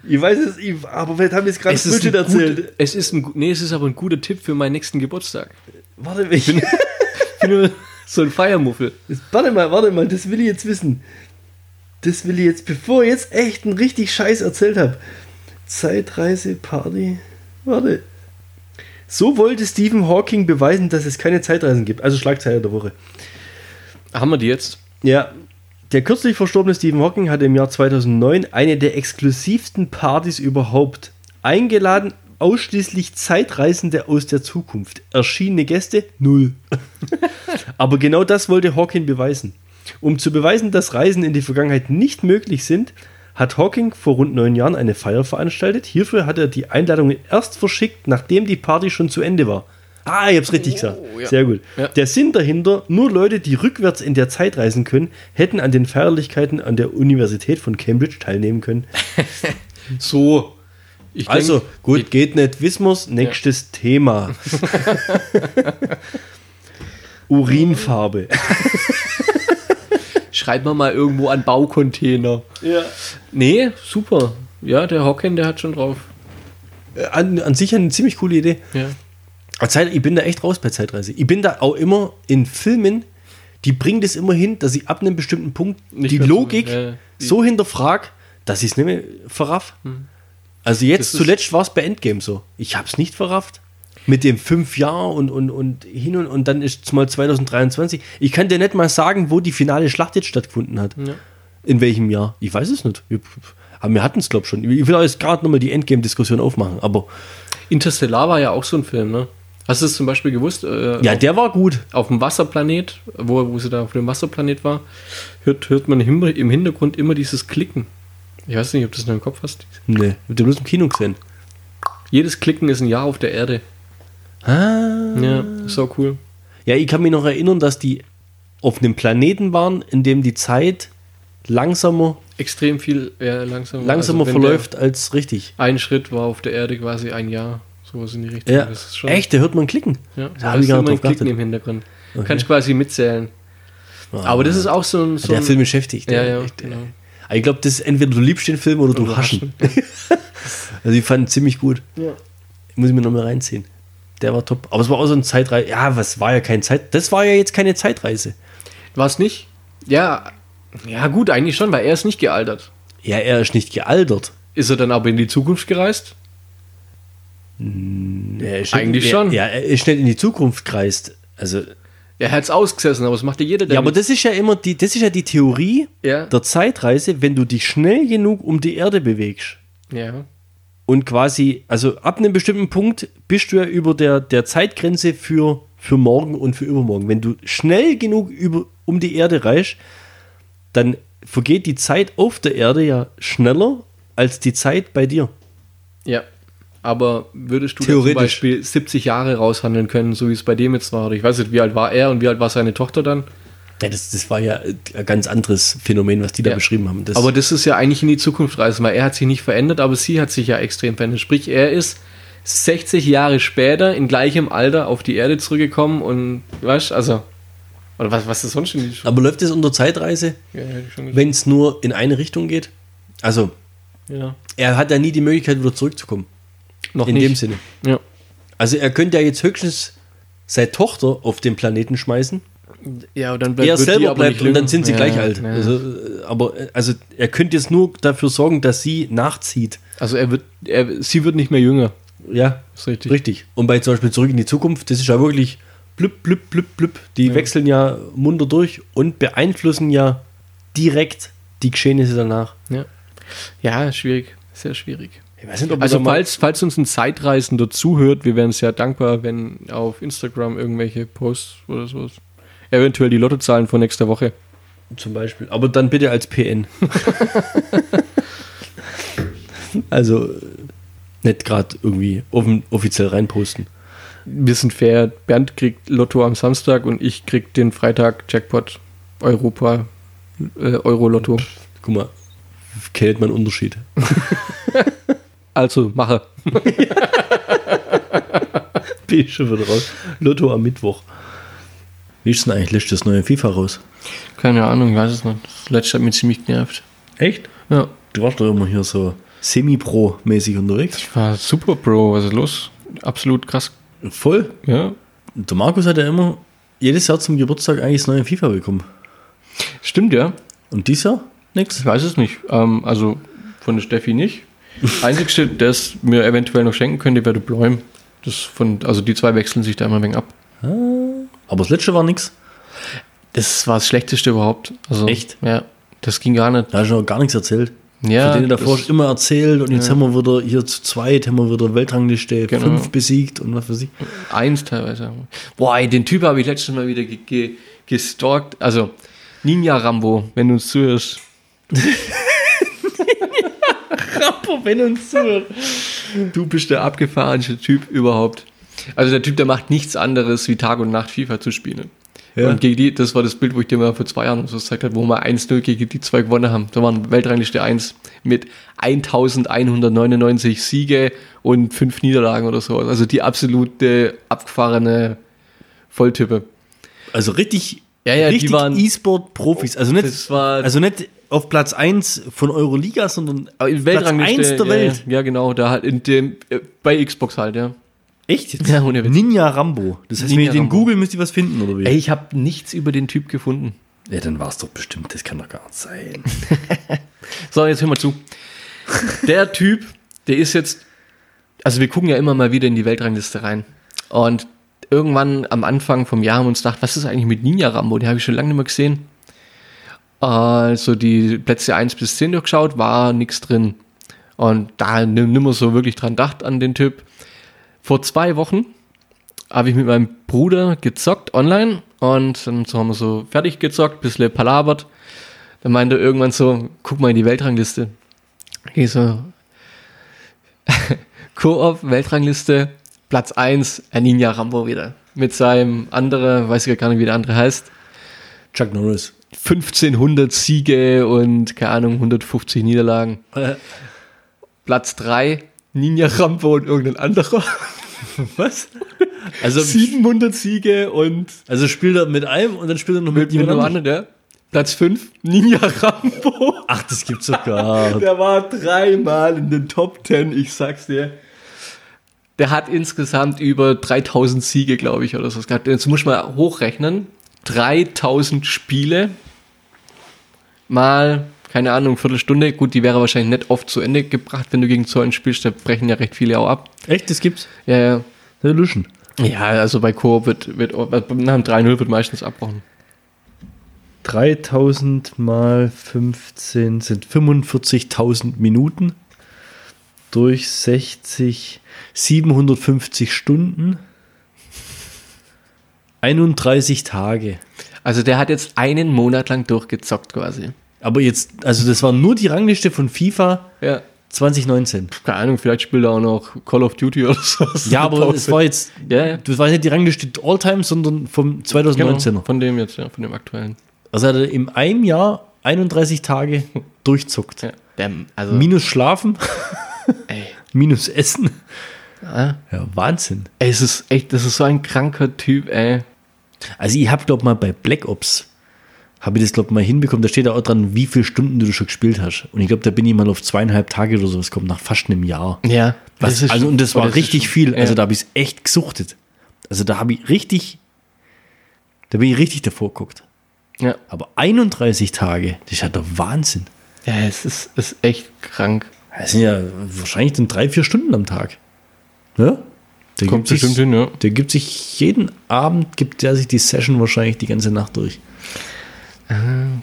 [SPEAKER 1] Ich, weiß es, ich, aber vielleicht haben wir jetzt gerade
[SPEAKER 2] Es ist,
[SPEAKER 1] Bullshit erzählt.
[SPEAKER 2] gut, es, ist ein, nee, es ist aber ein guter Tipp für meinen nächsten Geburtstag.
[SPEAKER 1] Warte, ich,
[SPEAKER 2] Ich bin nur so ein Feiermuffel.
[SPEAKER 1] Warte mal, warte mal, das will ich jetzt wissen. Das will ich jetzt, bevor ich jetzt echt einen richtig Scheiß erzählt habe. Zeitreise, Party. Warte. So wollte Stephen Hawking beweisen, dass es keine Zeitreisen gibt. Also Schlagzeile der Woche.
[SPEAKER 2] Haben wir die jetzt?
[SPEAKER 1] Ja, der kürzlich verstorbene Stephen Hawking hatte im Jahr 2009 eine der exklusivsten Partys überhaupt. Eingeladen ausschließlich Zeitreisende aus der Zukunft. Erschienene Gäste null. Aber genau das wollte Hawking beweisen. Um zu beweisen, dass Reisen in die Vergangenheit nicht möglich sind, hat Hawking vor rund neun Jahren eine Feier veranstaltet. Hierfür hat er die Einladungen erst verschickt, nachdem die Party schon zu Ende war. Ah, ich hab's richtig gesagt.
[SPEAKER 2] ja.
[SPEAKER 1] Sehr gut.
[SPEAKER 2] Ja.
[SPEAKER 1] Der Sinn dahinter, nur Leute, die rückwärts in der Zeit reisen können, hätten an den Feierlichkeiten an der Universität von Cambridge teilnehmen können.
[SPEAKER 2] So. Ich
[SPEAKER 1] Also,
[SPEAKER 2] denk,
[SPEAKER 1] gut, geht nicht, wissen wir's. Nächstes Thema. Urinfarbe.
[SPEAKER 2] Schreibt man mal irgendwo an Baucontainer.
[SPEAKER 1] Ja.
[SPEAKER 2] Nee, super. Ja, der Hocken, der hat schon drauf.
[SPEAKER 1] An, an sich eine ziemlich coole Idee.
[SPEAKER 2] Ja.
[SPEAKER 1] Aber Zeit, ich bin da echt raus bei Zeitreise. Ich bin da auch immer in Filmen, die bringen das immer hin, dass ich ab einem bestimmten Punkt
[SPEAKER 2] Nicht
[SPEAKER 1] die
[SPEAKER 2] mehr so,
[SPEAKER 1] Logik
[SPEAKER 2] ja,
[SPEAKER 1] so hinterfrag, dass ich es nicht mehr verraff. Also jetzt
[SPEAKER 2] Das
[SPEAKER 1] zuletzt war es bei Endgame so. Ich habe es nicht verrafft. Mit dem fünf Jahr und, und, und hin und, und dann ist es mal 2023. Ich kann dir nicht mal sagen, wo die finale Schlacht jetzt stattgefunden hat.
[SPEAKER 2] Ja.
[SPEAKER 1] In welchem Jahr. Ich weiß es nicht. Aber wir hatten es, glaube ich, schon. Ich will jetzt gerade nochmal die Endgame-Diskussion aufmachen. Aber
[SPEAKER 2] Interstellar war ja auch so ein Film, ne? Hast du es zum Beispiel gewusst? Äh,
[SPEAKER 1] ja,
[SPEAKER 2] auf,
[SPEAKER 1] der war gut.
[SPEAKER 2] auf dem Wasserplanet, wo, wo sie da auf dem Wasserplanet war, hört, hört man im Hintergrund immer dieses Klicken. Ich weiß nicht, ob du das noch im Kopf hast.
[SPEAKER 1] Nee, mit dem bloß im Kino gesehen.
[SPEAKER 2] Jedes Klicken ist ein Jahr auf der Erde.
[SPEAKER 1] Ah.
[SPEAKER 2] Ja, ist so cool.
[SPEAKER 1] Ja, ich kann mich noch erinnern, dass die auf einem Planeten waren, in dem die Zeit langsamer,
[SPEAKER 2] Extrem viel ja, langsam.
[SPEAKER 1] langsamer
[SPEAKER 2] also wenn
[SPEAKER 1] verläuft als richtig.
[SPEAKER 2] Ein Schritt war auf der Erde quasi ein Jahr. sowas in die Richtung.
[SPEAKER 1] Ja.
[SPEAKER 2] Das ist schon,
[SPEAKER 1] Echt, da hört man klicken.
[SPEAKER 2] Ja,
[SPEAKER 1] Da hab ich gar nicht
[SPEAKER 2] Klicken im Hintergrund. Kannst quasi mitzählen. Aber das ist auch so ein. So
[SPEAKER 1] der
[SPEAKER 2] ein
[SPEAKER 1] Film beschäftigt.
[SPEAKER 2] ja, ja,
[SPEAKER 1] echt,
[SPEAKER 2] genau.
[SPEAKER 1] Ich glaube, das ist entweder du liebst den Film oder du
[SPEAKER 2] Oder
[SPEAKER 1] haschen. also ich fand ihn ziemlich gut.
[SPEAKER 2] Ja.
[SPEAKER 1] Muss ich mir nochmal reinziehen. Der war top. Aber es war auch so ein Zeitreise. Ja, was war ja kein Zeit. Das war ja jetzt keine Zeitreise.
[SPEAKER 2] War es nicht? Ja, ja, gut, eigentlich schon, weil er ist nicht gealtert.
[SPEAKER 1] Ja, er ist nicht gealtert.
[SPEAKER 2] Ist er dann aber in die Zukunft gereist?
[SPEAKER 1] Er ist
[SPEAKER 2] Eigentlich
[SPEAKER 1] nicht,
[SPEAKER 2] schon.
[SPEAKER 1] Ja, er ist nicht in die Zukunft kreist. Also,
[SPEAKER 2] Er hat es ausgesessen, aber das macht ja jeder. der
[SPEAKER 1] ja, aber das ist ja immer die, das ist ja die Theorie
[SPEAKER 2] Ja.
[SPEAKER 1] der Zeitreise, wenn du dich schnell genug um die Erde bewegst.
[SPEAKER 2] Ja.
[SPEAKER 1] Und quasi, also ab einem bestimmten Punkt bist du ja über der, der Zeitgrenze für, für morgen und für übermorgen. Wenn du schnell genug über, um die Erde reist, dann vergeht die Zeit auf der Erde ja schneller als die Zeit bei dir.
[SPEAKER 2] Ja. Aber würdest du zum Beispiel 70 Jahre raushandeln können, so wie es bei dem jetzt war? Oder ich weiß nicht, wie alt war er und wie alt war seine Tochter dann?
[SPEAKER 1] Ja, das, das war ja ein ganz anderes Phänomen, was die da
[SPEAKER 2] Ja.
[SPEAKER 1] beschrieben haben. Das,
[SPEAKER 2] aber das ist ja eigentlich in die Zukunft reisen, weil er hat sich nicht verändert, aber sie hat sich ja extrem verändert. Sprich, er ist 60 Jahre später in gleichem Alter auf die Erde zurückgekommen und, weißt also, oder was, was ist sonst schon?
[SPEAKER 1] Aber läuft das unter Zeitreise,
[SPEAKER 2] ja,
[SPEAKER 1] wenn es nur in eine Richtung geht? Also,
[SPEAKER 2] ja.
[SPEAKER 1] er hat ja nie die Möglichkeit, wieder zurückzukommen.
[SPEAKER 2] Noch
[SPEAKER 1] in
[SPEAKER 2] nicht.
[SPEAKER 1] dem Sinne.
[SPEAKER 2] Ja.
[SPEAKER 1] Also, er könnte ja jetzt höchstens seine Tochter auf den Planeten schmeißen
[SPEAKER 2] Ja, und dann
[SPEAKER 1] er
[SPEAKER 2] wird die
[SPEAKER 1] selber
[SPEAKER 2] aber
[SPEAKER 1] bleibt und dann sind sie
[SPEAKER 2] Ja,
[SPEAKER 1] gleich
[SPEAKER 2] ja,
[SPEAKER 1] alt.
[SPEAKER 2] ja.
[SPEAKER 1] Also, aber also er könnte jetzt nur dafür sorgen, dass sie nachzieht.
[SPEAKER 2] Also er wird, er, sie wird nicht mehr jünger.
[SPEAKER 1] Ja,
[SPEAKER 2] ist richtig.
[SPEAKER 1] richtig. Und bei zum Beispiel Zurück in die Zukunft, das ist ja wirklich blüpp, blüpp, blüpp, blüpp. Die wechseln ja munter durch und beeinflussen ja direkt die Geschehnisse danach.
[SPEAKER 2] Ja. ja, schwierig. Sehr schwierig.
[SPEAKER 1] Nicht, ob
[SPEAKER 2] Also falls, falls uns ein Zeitreisender zuhört, wir wären sehr dankbar, wenn auf Instagram irgendwelche Posts oder sowas. Eventuell die Lottozahlen von nächster Woche.
[SPEAKER 1] zum Beispiel. Aber dann bitte als PN. also äh, nicht gerade irgendwie offiziell reinposten.
[SPEAKER 2] Wir sind fair. Bernd kriegt Lotto am Samstag und ich krieg den Freitag Jackpot Europa äh, Euro Lotto.
[SPEAKER 1] Guck mal, kennt man Unterschied.
[SPEAKER 2] Also mache.
[SPEAKER 1] Bin ich schon wieder raus. Lotto am Mittwoch. Wie ist denn eigentlich das neue FIFA raus?
[SPEAKER 2] Keine Ahnung, ich weiß es nicht. Das letzte hat mich ziemlich genervt.
[SPEAKER 1] Echt?
[SPEAKER 2] Ja.
[SPEAKER 1] Du warst doch immer hier so semi-pro-mäßig unterwegs.
[SPEAKER 2] Ich war super Bro, was ist los? Absolut krass.
[SPEAKER 1] Voll.
[SPEAKER 2] Ja.
[SPEAKER 1] Der Markus hat ja immer jedes Jahr zum Geburtstag eigentlich das neue FIFA bekommen.
[SPEAKER 2] Stimmt, ja.
[SPEAKER 1] Und dieses Jahr nichts?
[SPEAKER 2] Ich weiß es nicht. Ähm, also von der Steffi nicht. Einzigste, der es mir eventuell noch schenken könnte, wäre der Bläum. Das von, also die zwei wechseln sich da immer ein wenig ab.
[SPEAKER 1] Aber das letzte war nichts.
[SPEAKER 2] Das war das Schlechteste überhaupt. Also,
[SPEAKER 1] Echt?
[SPEAKER 2] Ja. Das ging gar nicht.
[SPEAKER 1] Da hast du noch gar nichts erzählt.
[SPEAKER 2] Ja,
[SPEAKER 1] Von denen davor
[SPEAKER 2] das-
[SPEAKER 1] immer erzählt und jetzt haben wir wieder hier zu zweit, haben wir wieder Weltrangliste
[SPEAKER 2] Genau.
[SPEAKER 1] 5 besiegt und was für sich.
[SPEAKER 2] Eins teilweise. Boah, ey, den Typ habe ich letztes Mal wieder ge ge gestalkt. Also, Ninja Rambo, wenn du uns zuhörst. Rambo, wenn du uns zuhörst. Du bist der abgefahrenste Typ überhaupt. Also der Typ, der macht nichts anderes, wie Tag und Nacht FIFA zu spielen.
[SPEAKER 1] Ja.
[SPEAKER 2] Und gegen die, das war das Bild, wo ich dir mal vor zwei Jahren so gezeigt habe, wo wir 1-0 gegen die zwei gewonnen haben. Da waren Weltrangliste 1 mit 1199 Siege und 5 Niederlagen oder so. Also die absolute abgefahrene Volltype.
[SPEAKER 1] Also richtig,
[SPEAKER 2] Ja, ja, die
[SPEAKER 1] richtig
[SPEAKER 2] waren-
[SPEAKER 1] E-Sport-Profis. Also nicht, also nicht auf Platz 1 von Euroliga, sondern
[SPEAKER 2] in
[SPEAKER 1] Platz
[SPEAKER 2] Weltrangliste,
[SPEAKER 1] 1 der Welt.
[SPEAKER 2] Ja, ja, genau, da halt in dem, äh, bei Xbox halt, ja.
[SPEAKER 1] Echt jetzt?
[SPEAKER 2] Ja, ohne Witz.
[SPEAKER 1] Ninja Rambo. Das heißt, wenn
[SPEAKER 2] Ninja
[SPEAKER 1] ich den
[SPEAKER 2] Rambo.
[SPEAKER 1] Google müsst ihr was finden, oder wie?
[SPEAKER 2] Ey, ich habe nichts über den Typ gefunden.
[SPEAKER 1] Ja, dann war es doch bestimmt. Das kann doch gar nicht sein.
[SPEAKER 2] So, jetzt hör mal zu. Der Typ, der ist jetzt, also wir gucken ja immer mal wieder in die Weltrangliste rein. Und irgendwann am Anfang vom Jahr haben wir uns gedacht, was ist eigentlich mit Ninja Rambo? Den habe ich schon lange nicht mehr gesehen. Also die Plätze 1 bis 10 durchgeschaut, war nichts drin. Und da nimm- nimmer so wirklich dran gedacht an den Typ. Vor zwei Wochen habe ich mit meinem Bruder gezockt online und dann haben wir so fertig gezockt, bisschen palabert. Dann meinte er irgendwann so, guck mal in die Weltrangliste. Ich so, Koop, Weltrangliste, Platz 1, ein Ninja Rambo wieder. Mit seinem anderen, weiß ich gar nicht, wie der andere heißt,
[SPEAKER 1] Chuck Norris.
[SPEAKER 2] 1500 Siege und, keine Ahnung, 150 Niederlagen. Platz 3, Ninja Rambo und irgendein anderer.
[SPEAKER 1] Was? Also,
[SPEAKER 2] 700 Siege und
[SPEAKER 1] also spielt er mit einem und dann spielt er noch mit,
[SPEAKER 2] mit einem
[SPEAKER 1] jemand
[SPEAKER 2] anderen. Platz 5, Ninja Rambo.
[SPEAKER 1] Ach, das gibt's sogar.
[SPEAKER 2] Der war dreimal in den Top 10, ich sag's dir. Der hat insgesamt über 3000 Siege, glaube ich, oder so gehabt. Jetzt muss man hochrechnen. 3000 Spiele mal, keine Ahnung, Viertelstunde. Gut, die wäre wahrscheinlich nicht oft zu Ende gebracht, wenn du gegen Zollen spielst. Da brechen ja recht viele auch ab.
[SPEAKER 1] Echt, das gibt's?
[SPEAKER 2] Ja, ja.
[SPEAKER 1] Revolution.
[SPEAKER 2] Ja, also bei Koop wird, wird nach dem 3-0 wird meistens abgebrochen.
[SPEAKER 1] 3000 mal 15 sind 45.000 Minuten durch 60, 750 Stunden, 31 Tage.
[SPEAKER 2] Also der hat jetzt einen Monat lang durchgezockt quasi.
[SPEAKER 1] Aber jetzt, also das war nur die Rangliste von FIFA
[SPEAKER 2] Ja.
[SPEAKER 1] 2019.
[SPEAKER 2] Keine Ahnung, vielleicht spielt er auch noch Call of Duty oder so.
[SPEAKER 1] Ja, aber es war jetzt,
[SPEAKER 2] Ja, ja.
[SPEAKER 1] das war nicht die Rangliste All-Time, sondern vom 2019er.
[SPEAKER 2] Genau, von dem jetzt, ja, von dem aktuellen.
[SPEAKER 1] Also hat er in einem Jahr 31 Tage durchzockt.
[SPEAKER 2] Ja. Also,
[SPEAKER 1] Minus Schlafen, minus Essen.
[SPEAKER 2] ja.
[SPEAKER 1] Ja, Wahnsinn.
[SPEAKER 2] ey, es ist echt, das ist so ein kranker Typ, ey.
[SPEAKER 1] Also ich habe, glaube mal bei Black Ops, habe ich das, glaube mal hinbekommen, da steht da auch dran, wie viele Stunden du schon gespielt hast. Und ich glaube, da bin ich mal auf zweieinhalb Tage oder sowas gekommen, nach fast einem Jahr.
[SPEAKER 2] Ja.
[SPEAKER 1] Was, also, und das war richtig viel.
[SPEAKER 2] Ja.
[SPEAKER 1] Also da habe ich es echt gesuchtet. Also da habe ich richtig, da bin ich richtig davor geguckt.
[SPEAKER 2] ja.
[SPEAKER 1] Aber 31 Tage, das ist ja der Wahnsinn.
[SPEAKER 2] ja, es ist, ist echt krank.
[SPEAKER 1] Das sind ja wahrscheinlich dann drei, vier Stunden am Tag. Ja? Der
[SPEAKER 2] Kommt
[SPEAKER 1] sich-
[SPEAKER 2] bestimmt hin, ja.
[SPEAKER 1] Der gibt sich jeden Abend, gibt der sich die Session wahrscheinlich die ganze Nacht durch.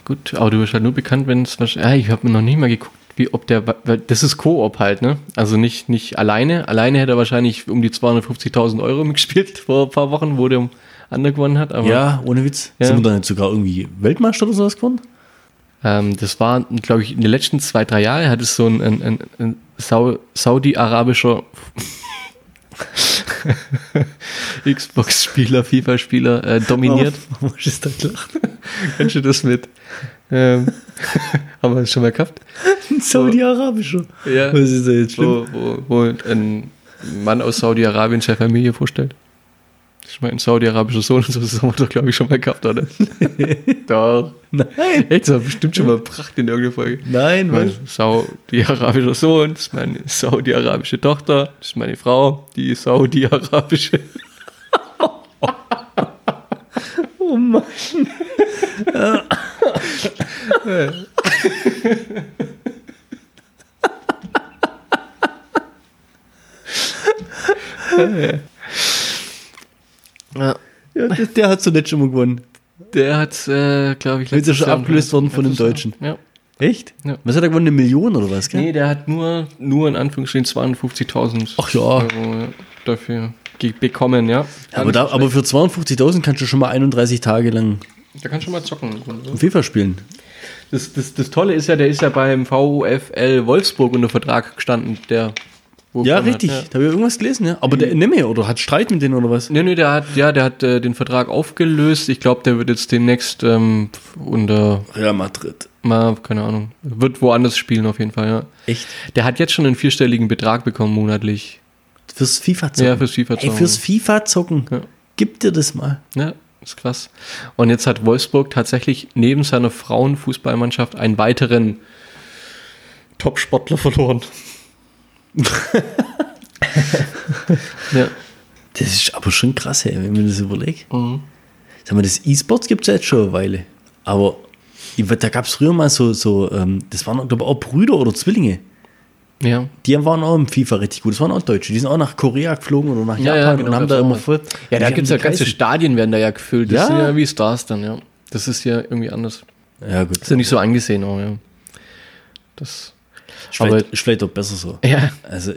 [SPEAKER 2] Gut, aber du bist halt nur bekannt, wenn es wahrscheinlich. Ja, ich habe mir noch nicht mal geguckt, wie ob der. Weil das ist Koop halt, ne? Also nicht, nicht alleine. Alleine hätte er wahrscheinlich um die 250.000 Euro mitgespielt vor ein paar Wochen, wo der andere gewonnen hat. Aber
[SPEAKER 1] Ja, ohne Witz.
[SPEAKER 2] Ja.
[SPEAKER 1] Sind wir da nicht sogar irgendwie Weltmeister oder sowas geworden?
[SPEAKER 2] ähm, das war, glaube ich, in den letzten zwei, drei Jahren hat es so ein, ein, ein, ein Sau Saudi-arabischer Xbox-Spieler, FIFA-Spieler äh, dominiert.
[SPEAKER 1] Oh, was ist da gelacht?
[SPEAKER 2] Kennst du das mit? Ähm, haben wir das schon mal gehabt?
[SPEAKER 1] Ein Saudi-Arabischer.
[SPEAKER 2] Ja.
[SPEAKER 1] Was ist da jetzt schlimm?
[SPEAKER 2] wo, wo, wo ein Mann aus Saudi-Arabien seine Familie vorstellt. Das ist mein saudi-arabischer Sohn, das haben wir doch, glaube ich, schon mal gehabt, oder? doch.
[SPEAKER 1] Nein.
[SPEAKER 2] Echt, das war bestimmt schon mal Pracht in irgendeiner Folge.
[SPEAKER 1] Nein,
[SPEAKER 2] Mein
[SPEAKER 1] was?
[SPEAKER 2] saudi-arabischer Sohn, das ist meine saudi-arabische Tochter, das ist meine Frau, die saudi-arabische.
[SPEAKER 1] Oh Mann.
[SPEAKER 2] Ja.
[SPEAKER 1] Ja, der, der hat so nicht schon mal gewonnen.
[SPEAKER 2] Der hat, äh, glaube ich,
[SPEAKER 1] Jetzt ist
[SPEAKER 2] letztes
[SPEAKER 1] schon
[SPEAKER 2] Jahr-
[SPEAKER 1] abgelöst worden von dem
[SPEAKER 2] Jahr.
[SPEAKER 1] Deutschen.
[SPEAKER 2] Ja.
[SPEAKER 1] Echt?
[SPEAKER 2] Ja.
[SPEAKER 1] Was hat er gewonnen? Eine Million oder was? Gell?
[SPEAKER 2] Nee, der hat nur, nur in Anführungsstrichen 250.000
[SPEAKER 1] Ach ja.
[SPEAKER 2] Euro dafür bekommen, ja.
[SPEAKER 1] aber, da, aber für 52.000 kannst du schon mal 31 Tage lang
[SPEAKER 2] der kann schon mal zocken.
[SPEAKER 1] FIFA spielen.
[SPEAKER 2] Das, das, das Tolle ist ja, der ist ja beim VfL Wolfsburg unter Vertrag gestanden, der.
[SPEAKER 1] Ja, richtig.
[SPEAKER 2] Hat, ja.
[SPEAKER 1] Da habe ich irgendwas gelesen, ja. Aber der nicht mehr, oder hat Streit mit denen oder was?
[SPEAKER 2] Nee, nee, der hat, ja, der hat äh, den Vertrag aufgelöst. Ich glaube, der wird jetzt demnächst ähm, unter,
[SPEAKER 1] Real Madrid.
[SPEAKER 2] mal, keine Ahnung, wird woanders spielen auf jeden Fall, ja.
[SPEAKER 1] Echt?
[SPEAKER 2] Der hat jetzt schon einen vierstelligen Betrag bekommen monatlich.
[SPEAKER 1] Fürs FIFA zocken.
[SPEAKER 2] Ja, fürs FIFA
[SPEAKER 1] Ey, fürs FIFA zocken.
[SPEAKER 2] Ja.
[SPEAKER 1] Gib dir das mal.
[SPEAKER 2] Ja, ist krass. Und jetzt hat Wolfsburg tatsächlich neben seiner Frauenfußballmannschaft einen weiteren Top-Sportler verloren. ja.
[SPEAKER 1] Das ist aber schon krass, ey, wenn man das überlegt.
[SPEAKER 2] Mhm.
[SPEAKER 1] Sag mal, das E-Sports gibt es ja jetzt schon eine Weile. Aber da gab es früher mal so, so ähm, das waren glaube ich auch Brüder oder Zwillinge.
[SPEAKER 2] Ja.
[SPEAKER 1] Die waren auch im FIFA richtig gut. Das waren auch Deutsche. Die sind auch nach Korea geflogen oder nach
[SPEAKER 2] Ja,
[SPEAKER 1] Japan
[SPEAKER 2] ja, genau,
[SPEAKER 1] und haben da immer voll.
[SPEAKER 2] Ja, da gibt es ja ganze. Stadien, werden da ja gefüllt. Das
[SPEAKER 1] Ja.
[SPEAKER 2] sind ja wie Stars dann, ja. Das ist ja irgendwie anders.
[SPEAKER 1] Ja, gut.
[SPEAKER 2] Das ist ja nicht so angesehen, auch, ja. Das.
[SPEAKER 1] Ist
[SPEAKER 2] aber-
[SPEAKER 1] ist vielleicht auch besser so.
[SPEAKER 2] Ja.
[SPEAKER 1] Also,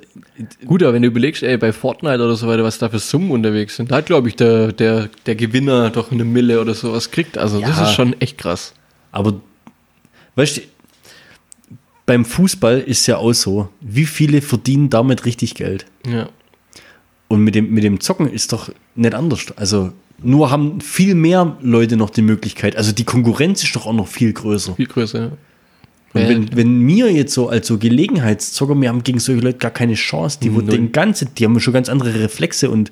[SPEAKER 2] Gut, aber wenn du überlegst, ey, bei Fortnite oder so weiter, was da für Summen unterwegs sind, da hat, glaube ich, der, der, der Gewinner doch eine Mille oder sowas kriegt. Also, das
[SPEAKER 1] Ja.
[SPEAKER 2] ist schon echt krass.
[SPEAKER 1] aber, weißt du, beim Fußball ist ja auch so, wie viele verdienen damit richtig Geld?
[SPEAKER 2] Ja.
[SPEAKER 1] Und mit dem, mit dem Zocken ist doch nicht anders. Also, nur haben viel mehr Leute noch die Möglichkeit. Also, die Konkurrenz ist doch auch noch viel größer.
[SPEAKER 2] Viel größer, ja.
[SPEAKER 1] Und
[SPEAKER 2] Ja.
[SPEAKER 1] wenn, wenn mir jetzt so als so Gelegenheitszocker, wir haben gegen solche Leute gar keine Chance, die,
[SPEAKER 2] Null.
[SPEAKER 1] den ganze, die haben schon ganz andere Reflexe und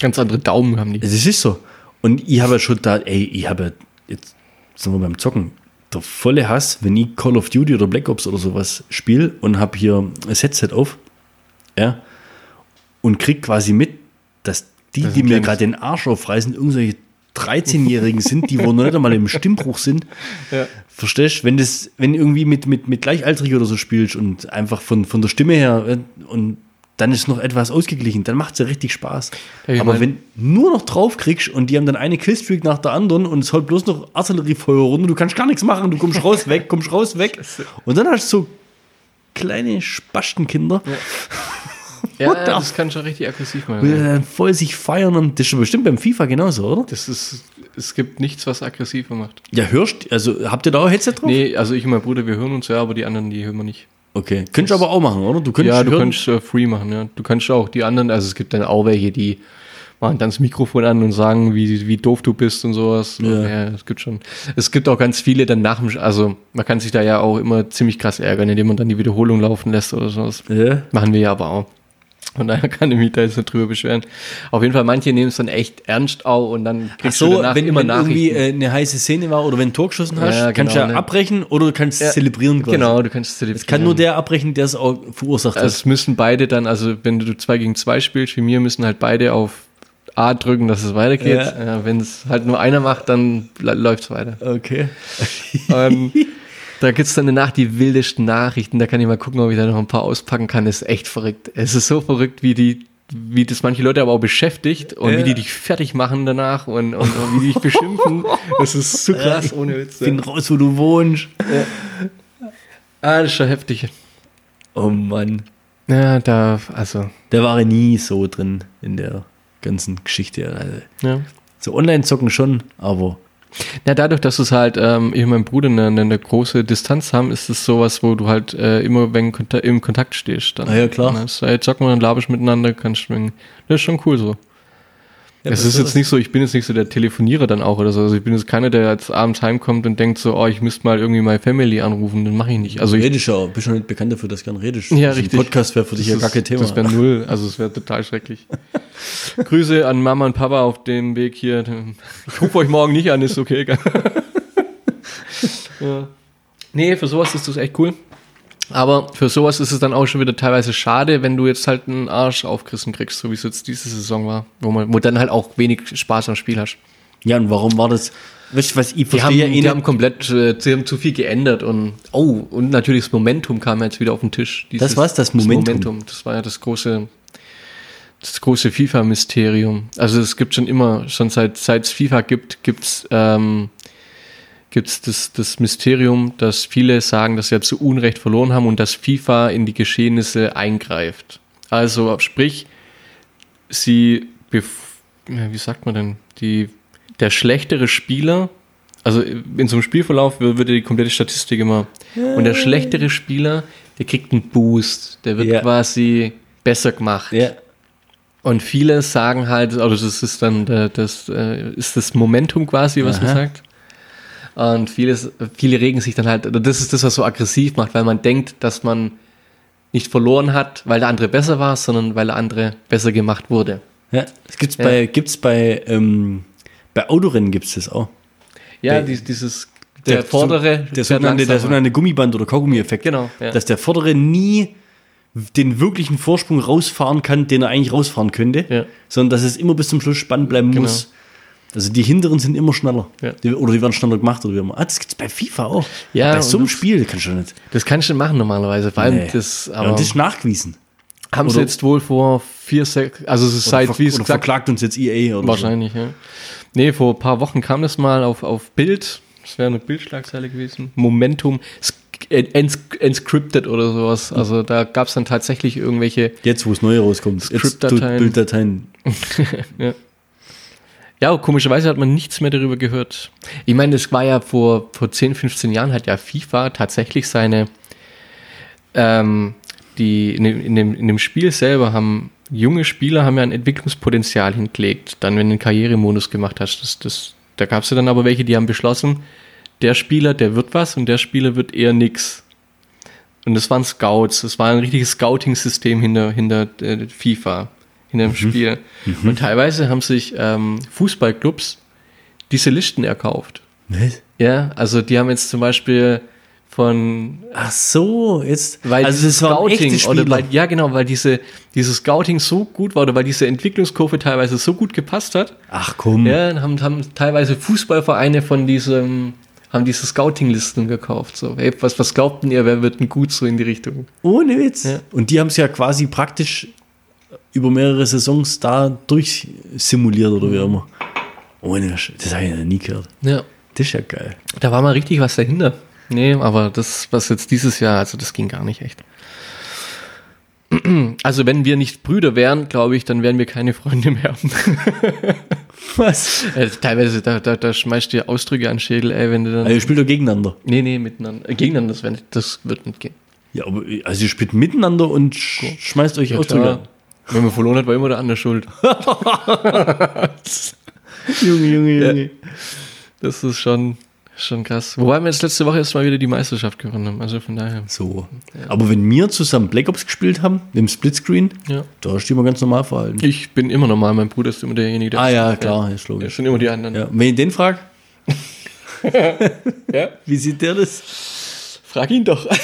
[SPEAKER 2] Ganz andere Daumen haben die.
[SPEAKER 1] es ist so. Und ich habe ja schon da, ey, ich habe ja, jetzt sind wir beim Zocken, der volle Hass, wenn ich Call of Duty oder Black Ops oder sowas spiele und habe hier das Headset auf, ja, und krieg quasi mit, dass die,
[SPEAKER 2] Das
[SPEAKER 1] die mir gerade den Arsch aufreißen, irgendwelche 13-Jährigen sind, die wo noch nicht einmal im Stimmbruch sind.
[SPEAKER 2] Ja.
[SPEAKER 1] Verstehst du? Wenn das, wenn irgendwie mit, mit, mit Gleichaltrigen oder so spielst und einfach von, von der Stimme her äh, und dann ist noch etwas ausgeglichen, dann macht es ja richtig Spaß.
[SPEAKER 2] Ja,
[SPEAKER 1] Aber wenn nur noch drauf kriegst und die haben dann eine Killstreak nach der anderen und es holt bloß noch Artilleriefeuer runter, du kannst gar nichts machen, du kommst raus, weg, kommst raus, weg. Und dann hast du so kleine Spastenkinder,
[SPEAKER 2] Ja,
[SPEAKER 1] the-
[SPEAKER 2] das kann schon richtig aggressiv machen.
[SPEAKER 1] dann voll sich feiern und das ist schon bestimmt beim FIFA genauso, oder?
[SPEAKER 2] Das ist, es gibt nichts, was aggressiver macht.
[SPEAKER 1] Ja, hörst, also habt ihr da auch Headset drauf?
[SPEAKER 2] Nee, also ich und mein Bruder, wir hören uns ja, aber die anderen, die hören wir nicht.
[SPEAKER 1] Okay, könntest du aber auch machen, oder? Du könntest
[SPEAKER 2] ja, du
[SPEAKER 1] hören,
[SPEAKER 2] kannst äh, free machen, ja. Du kannst auch die anderen, also es gibt dann auch welche, die machen dann das Mikrofon an und sagen, wie, wie doof du bist und sowas.
[SPEAKER 1] Ja.
[SPEAKER 2] Ja. es gibt schon. Es gibt auch ganz viele dann nach dem, also man kann sich da ja auch immer ziemlich krass ärgern, indem man dann die Wiederholung laufen lässt oder sowas.
[SPEAKER 1] Ja.
[SPEAKER 2] Machen wir ja aber auch. Von daher kann ich mich da jetzt nicht drüber beschweren. Auf jeden Fall, manche nehmen es dann echt ernst auch und dann kriegst
[SPEAKER 1] so,
[SPEAKER 2] du danach
[SPEAKER 1] wenn,
[SPEAKER 2] immer
[SPEAKER 1] wenn irgendwie äh, eine heiße Szene war oder wenn du ein Tor geschossen hast,
[SPEAKER 2] Ja,
[SPEAKER 1] kannst
[SPEAKER 2] genau,
[SPEAKER 1] du ja
[SPEAKER 2] ne?
[SPEAKER 1] abbrechen oder du kannst
[SPEAKER 2] Ja,
[SPEAKER 1] zelebrieren quasi.
[SPEAKER 2] Genau, du kannst
[SPEAKER 1] Es kann nur der abbrechen, der es auch verursacht hat.
[SPEAKER 2] Es müssen beide dann, also wenn du zwei gegen zwei spielst, wie mir, müssen halt beide auf A drücken, dass es weitergeht.
[SPEAKER 1] Ja,
[SPEAKER 2] wenn es halt nur einer macht, dann läuft es weiter.
[SPEAKER 1] Okay.
[SPEAKER 2] ähm, da gibt es dann danach die wildesten Nachrichten. Da kann ich mal gucken, ob ich da noch ein paar auspacken kann. Das ist echt verrückt. Es ist so verrückt, wie die wie das manche Leute aber auch beschäftigt und
[SPEAKER 1] Ja.
[SPEAKER 2] wie die dich fertig machen danach und, und, und wie die dich beschimpfen. Das ist so krass, ohne Witz.
[SPEAKER 1] Find raus, wo du wohnst.
[SPEAKER 2] Ah, das ist schon heftig.
[SPEAKER 1] Oh Mann.
[SPEAKER 2] Ja, da, also,
[SPEAKER 1] Der war nie so drin in der ganzen Geschichte. Also,
[SPEAKER 2] ja.
[SPEAKER 1] so Online-Zocken schon, aber
[SPEAKER 2] Ja, dadurch, dass es halt, ähm, ich und mein Bruder eine, eine große Distanz haben, ist es sowas, wo du halt äh, immer wenn Konta im Kontakt stehst. Dann.
[SPEAKER 1] Ah ja, klar.
[SPEAKER 2] Dann ist, ey, zocken wir, dann labisch miteinander, kannst schwingen. Das ist schon cool so.
[SPEAKER 1] Ja,
[SPEAKER 2] es
[SPEAKER 1] das
[SPEAKER 2] ist jetzt
[SPEAKER 1] das-
[SPEAKER 2] nicht so, ich bin jetzt nicht so der Telefonierer dann auch oder so. Also ich bin jetzt keiner, der jetzt abends heimkommt und denkt so, oh, ich müsste mal irgendwie meine Family anrufen. Dann mache ich nicht. Also ich,
[SPEAKER 1] redest ja, bist schon nicht bekannt dafür, dass du gern redest.
[SPEAKER 2] Ja,
[SPEAKER 1] Also
[SPEAKER 2] richtig.
[SPEAKER 1] Ein Podcast wäre für dich ja
[SPEAKER 2] das
[SPEAKER 1] gar kein Thema.
[SPEAKER 2] Das wäre null. Also es wäre total schrecklich. Grüße an Mama und Papa auf dem Weg hier. Ich rufe euch morgen nicht an, ist okay. ja. Nee, für sowas ist das echt cool. Aber für sowas ist es dann auch schon wieder teilweise schade, wenn du jetzt halt einen Arsch aufgerissen kriegst, so wie es jetzt diese Saison war, wo man, wo dann halt auch wenig Spaß am Spiel hast.
[SPEAKER 1] ja, und warum war das? Weißt du, was ich
[SPEAKER 2] Die
[SPEAKER 1] verstehe
[SPEAKER 2] haben,
[SPEAKER 1] ja eh
[SPEAKER 2] die haben komplett, äh, sie haben zu viel geändert und oh, und natürlich das Momentum kam jetzt wieder auf den Tisch.
[SPEAKER 1] Das war's, das Momentum?
[SPEAKER 2] Das war ja das große, das große FIFA-Mysterium. Also es gibt schon immer, schon seit seit es FIFA gibt, gibt's ähm, gibt's das, das Mysterium, dass viele sagen, dass sie ja zu Unrecht verloren haben und dass FIFA in die Geschehnisse eingreift. Also sprich, sie, wie sagt man denn, die, der schlechtere Spieler, also in so einem Spielverlauf wird die komplette Statistik immer, und der schlechtere Spieler, der kriegt einen Boost, der wird
[SPEAKER 1] Ja.
[SPEAKER 2] quasi besser gemacht.
[SPEAKER 1] ja,
[SPEAKER 2] Und viele sagen halt, oder das ist dann das äh, ist das Momentum quasi, was man
[SPEAKER 1] Aha.
[SPEAKER 2] sagt. Und vieles, viele regen sich dann halt, das ist das, was so aggressiv macht, weil man denkt, dass man nicht verloren hat, weil der andere besser war, sondern weil der andere besser gemacht wurde.
[SPEAKER 1] ja. Das gibt's
[SPEAKER 2] Ja.
[SPEAKER 1] bei, gibt's bei, ähm, bei Autorennen gibt's das auch.
[SPEAKER 2] Ja,
[SPEAKER 1] Der-
[SPEAKER 2] dies, dieses, der, vordere,
[SPEAKER 1] der sogenannte, der sogenannte Gummiband- oder Kaugummi-Effekt.
[SPEAKER 2] Genau, ja.
[SPEAKER 1] Dass der vordere nie den wirklichen Vorsprung rausfahren kann, den er eigentlich rausfahren könnte,
[SPEAKER 2] Ja.
[SPEAKER 1] sondern dass es immer bis zum Schluss spannend bleiben
[SPEAKER 2] Genau.
[SPEAKER 1] muss. Also die hinteren sind immer schneller.
[SPEAKER 2] Ja.
[SPEAKER 1] Die, oder die werden schneller gemacht oder wie immer. Ah, das gibt's bei FIFA auch.
[SPEAKER 2] Ja,
[SPEAKER 1] bei so einem Spiel kannst du nicht.
[SPEAKER 2] Das kannst du machen normalerweise, vor allem
[SPEAKER 1] Nee.
[SPEAKER 2] das,
[SPEAKER 1] Ja,
[SPEAKER 2] aber
[SPEAKER 1] und das ist nachgewiesen.
[SPEAKER 2] haben sie
[SPEAKER 1] oder-
[SPEAKER 2] jetzt wohl vor vier Sek also es ist seit, wie es gesagt
[SPEAKER 1] verklagt uns jetzt EA oder
[SPEAKER 2] Wahrscheinlich, ja. Nee, vor ein paar Wochen kam das mal auf, auf Bild. Das wäre eine Bildschlagzeile gewesen. Momentum sk- ens encrypted oder sowas. Also da gab es dann tatsächlich irgendwelche.
[SPEAKER 1] so. Jetzt, wo es neu rauskommt.
[SPEAKER 2] Script-Dateien.
[SPEAKER 1] Bilddateien.
[SPEAKER 2] Ja, komischerweise hat man nichts mehr darüber gehört. Ich meine, das war ja vor, vor 10, 15 Jahren hat ja FIFA tatsächlich seine ähm, die in dem, in, dem, in dem Spiel selber haben junge Spieler haben ja ein Entwicklungspotenzial hingelegt, dann wenn du einen Karrieremodus gemacht hast. Das, das, da gab es ja dann aber welche, die haben beschlossen, der Spieler, der wird was und der Spieler wird eher nix. Und das waren Scouts, das war ein richtiges Scouting-System hinter, hinter äh, FIFA, hinter dem Spiel. Und teilweise haben sich ähm, Fußballclubs diese Listen erkauft.
[SPEAKER 1] Was?
[SPEAKER 2] Ja, also die haben jetzt zum Beispiel von
[SPEAKER 1] Ach so, jetzt.
[SPEAKER 2] weil
[SPEAKER 1] also das echte
[SPEAKER 2] oder weil, ja genau, weil diese dieses Scouting so gut war oder weil diese Entwicklungskurve teilweise so gut gepasst hat,
[SPEAKER 1] Ach komm.
[SPEAKER 2] ja, haben, haben teilweise Fußballvereine von diesem haben diese Scouting-Listen gekauft. So, hey, was, was glaubten ihr, wer wird denn gut so in die Richtung?
[SPEAKER 1] Ohne Witz.
[SPEAKER 2] Ja.
[SPEAKER 1] Und die haben es ja quasi praktisch über mehrere Saisons da durchsimuliert oder wie immer. Ohne, das habe ich noch nie gehört.
[SPEAKER 2] Ja.
[SPEAKER 1] Das ist ja geil.
[SPEAKER 2] Da war mal richtig was dahinter. Nee, aber das, was jetzt dieses Jahr, also das ging gar nicht echt. Also wenn wir nicht Brüder wären, glaube ich, dann wären wir keine Freunde mehr.
[SPEAKER 1] Was?
[SPEAKER 2] Äh, teilweise, da, da, da schmeißt dir Ausdrücke an den Schädel, ey, wenn du dann...
[SPEAKER 1] Also ihr spielt doch gegeneinander.
[SPEAKER 2] Nee, nee, miteinander. Äh, gegeneinander, das, wär das wird nicht gehen.
[SPEAKER 1] Ja, aber also ihr spielt miteinander und sch schmeißt euch Ausdrücke an.
[SPEAKER 2] Wenn man verloren hat, war immer der andere schuld.
[SPEAKER 1] Junge, Junge, Junge.
[SPEAKER 2] Das ist schon, schon krass. Wobei wir jetzt letzte Woche erst mal wieder die Meisterschaft gewonnen haben. Also von daher.
[SPEAKER 1] So. Aber wenn wir zusammen Black Ops gespielt haben, im Splitscreen,
[SPEAKER 2] Ja.
[SPEAKER 1] da stehen wir ganz normal verhalten.
[SPEAKER 2] Ich bin immer normal, mein Bruder ist immer derjenige, der.
[SPEAKER 1] Ah ja, klar, ist
[SPEAKER 2] Ja,
[SPEAKER 1] logisch.
[SPEAKER 2] schon immer die anderen.
[SPEAKER 1] Ja. Wenn ich den frage,
[SPEAKER 2] Ja?
[SPEAKER 1] wie sieht der das?
[SPEAKER 2] Frag ihn doch.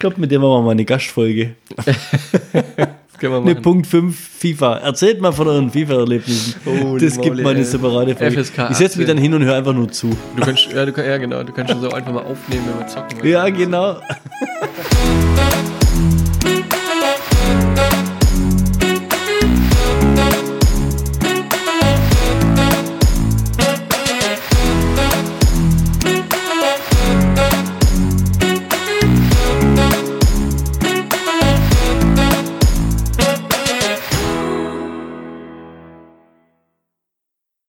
[SPEAKER 1] Ich glaube, mit dem machen wir mal eine Gastfolge. Eine. Punkt 5 FIFA. Erzählt mal von euren FIFA-Erlebnissen.
[SPEAKER 2] Holy
[SPEAKER 1] das gibt
[SPEAKER 2] moly,
[SPEAKER 1] mal eine separate Folge.
[SPEAKER 2] FSK
[SPEAKER 1] ich setze mich
[SPEAKER 2] 18.
[SPEAKER 1] dann hin und höre einfach nur zu.
[SPEAKER 2] Du kannst, ja, du, ja, genau. Du kannst schon so einfach mal aufnehmen, wenn wir zocken.
[SPEAKER 1] Ja, genau.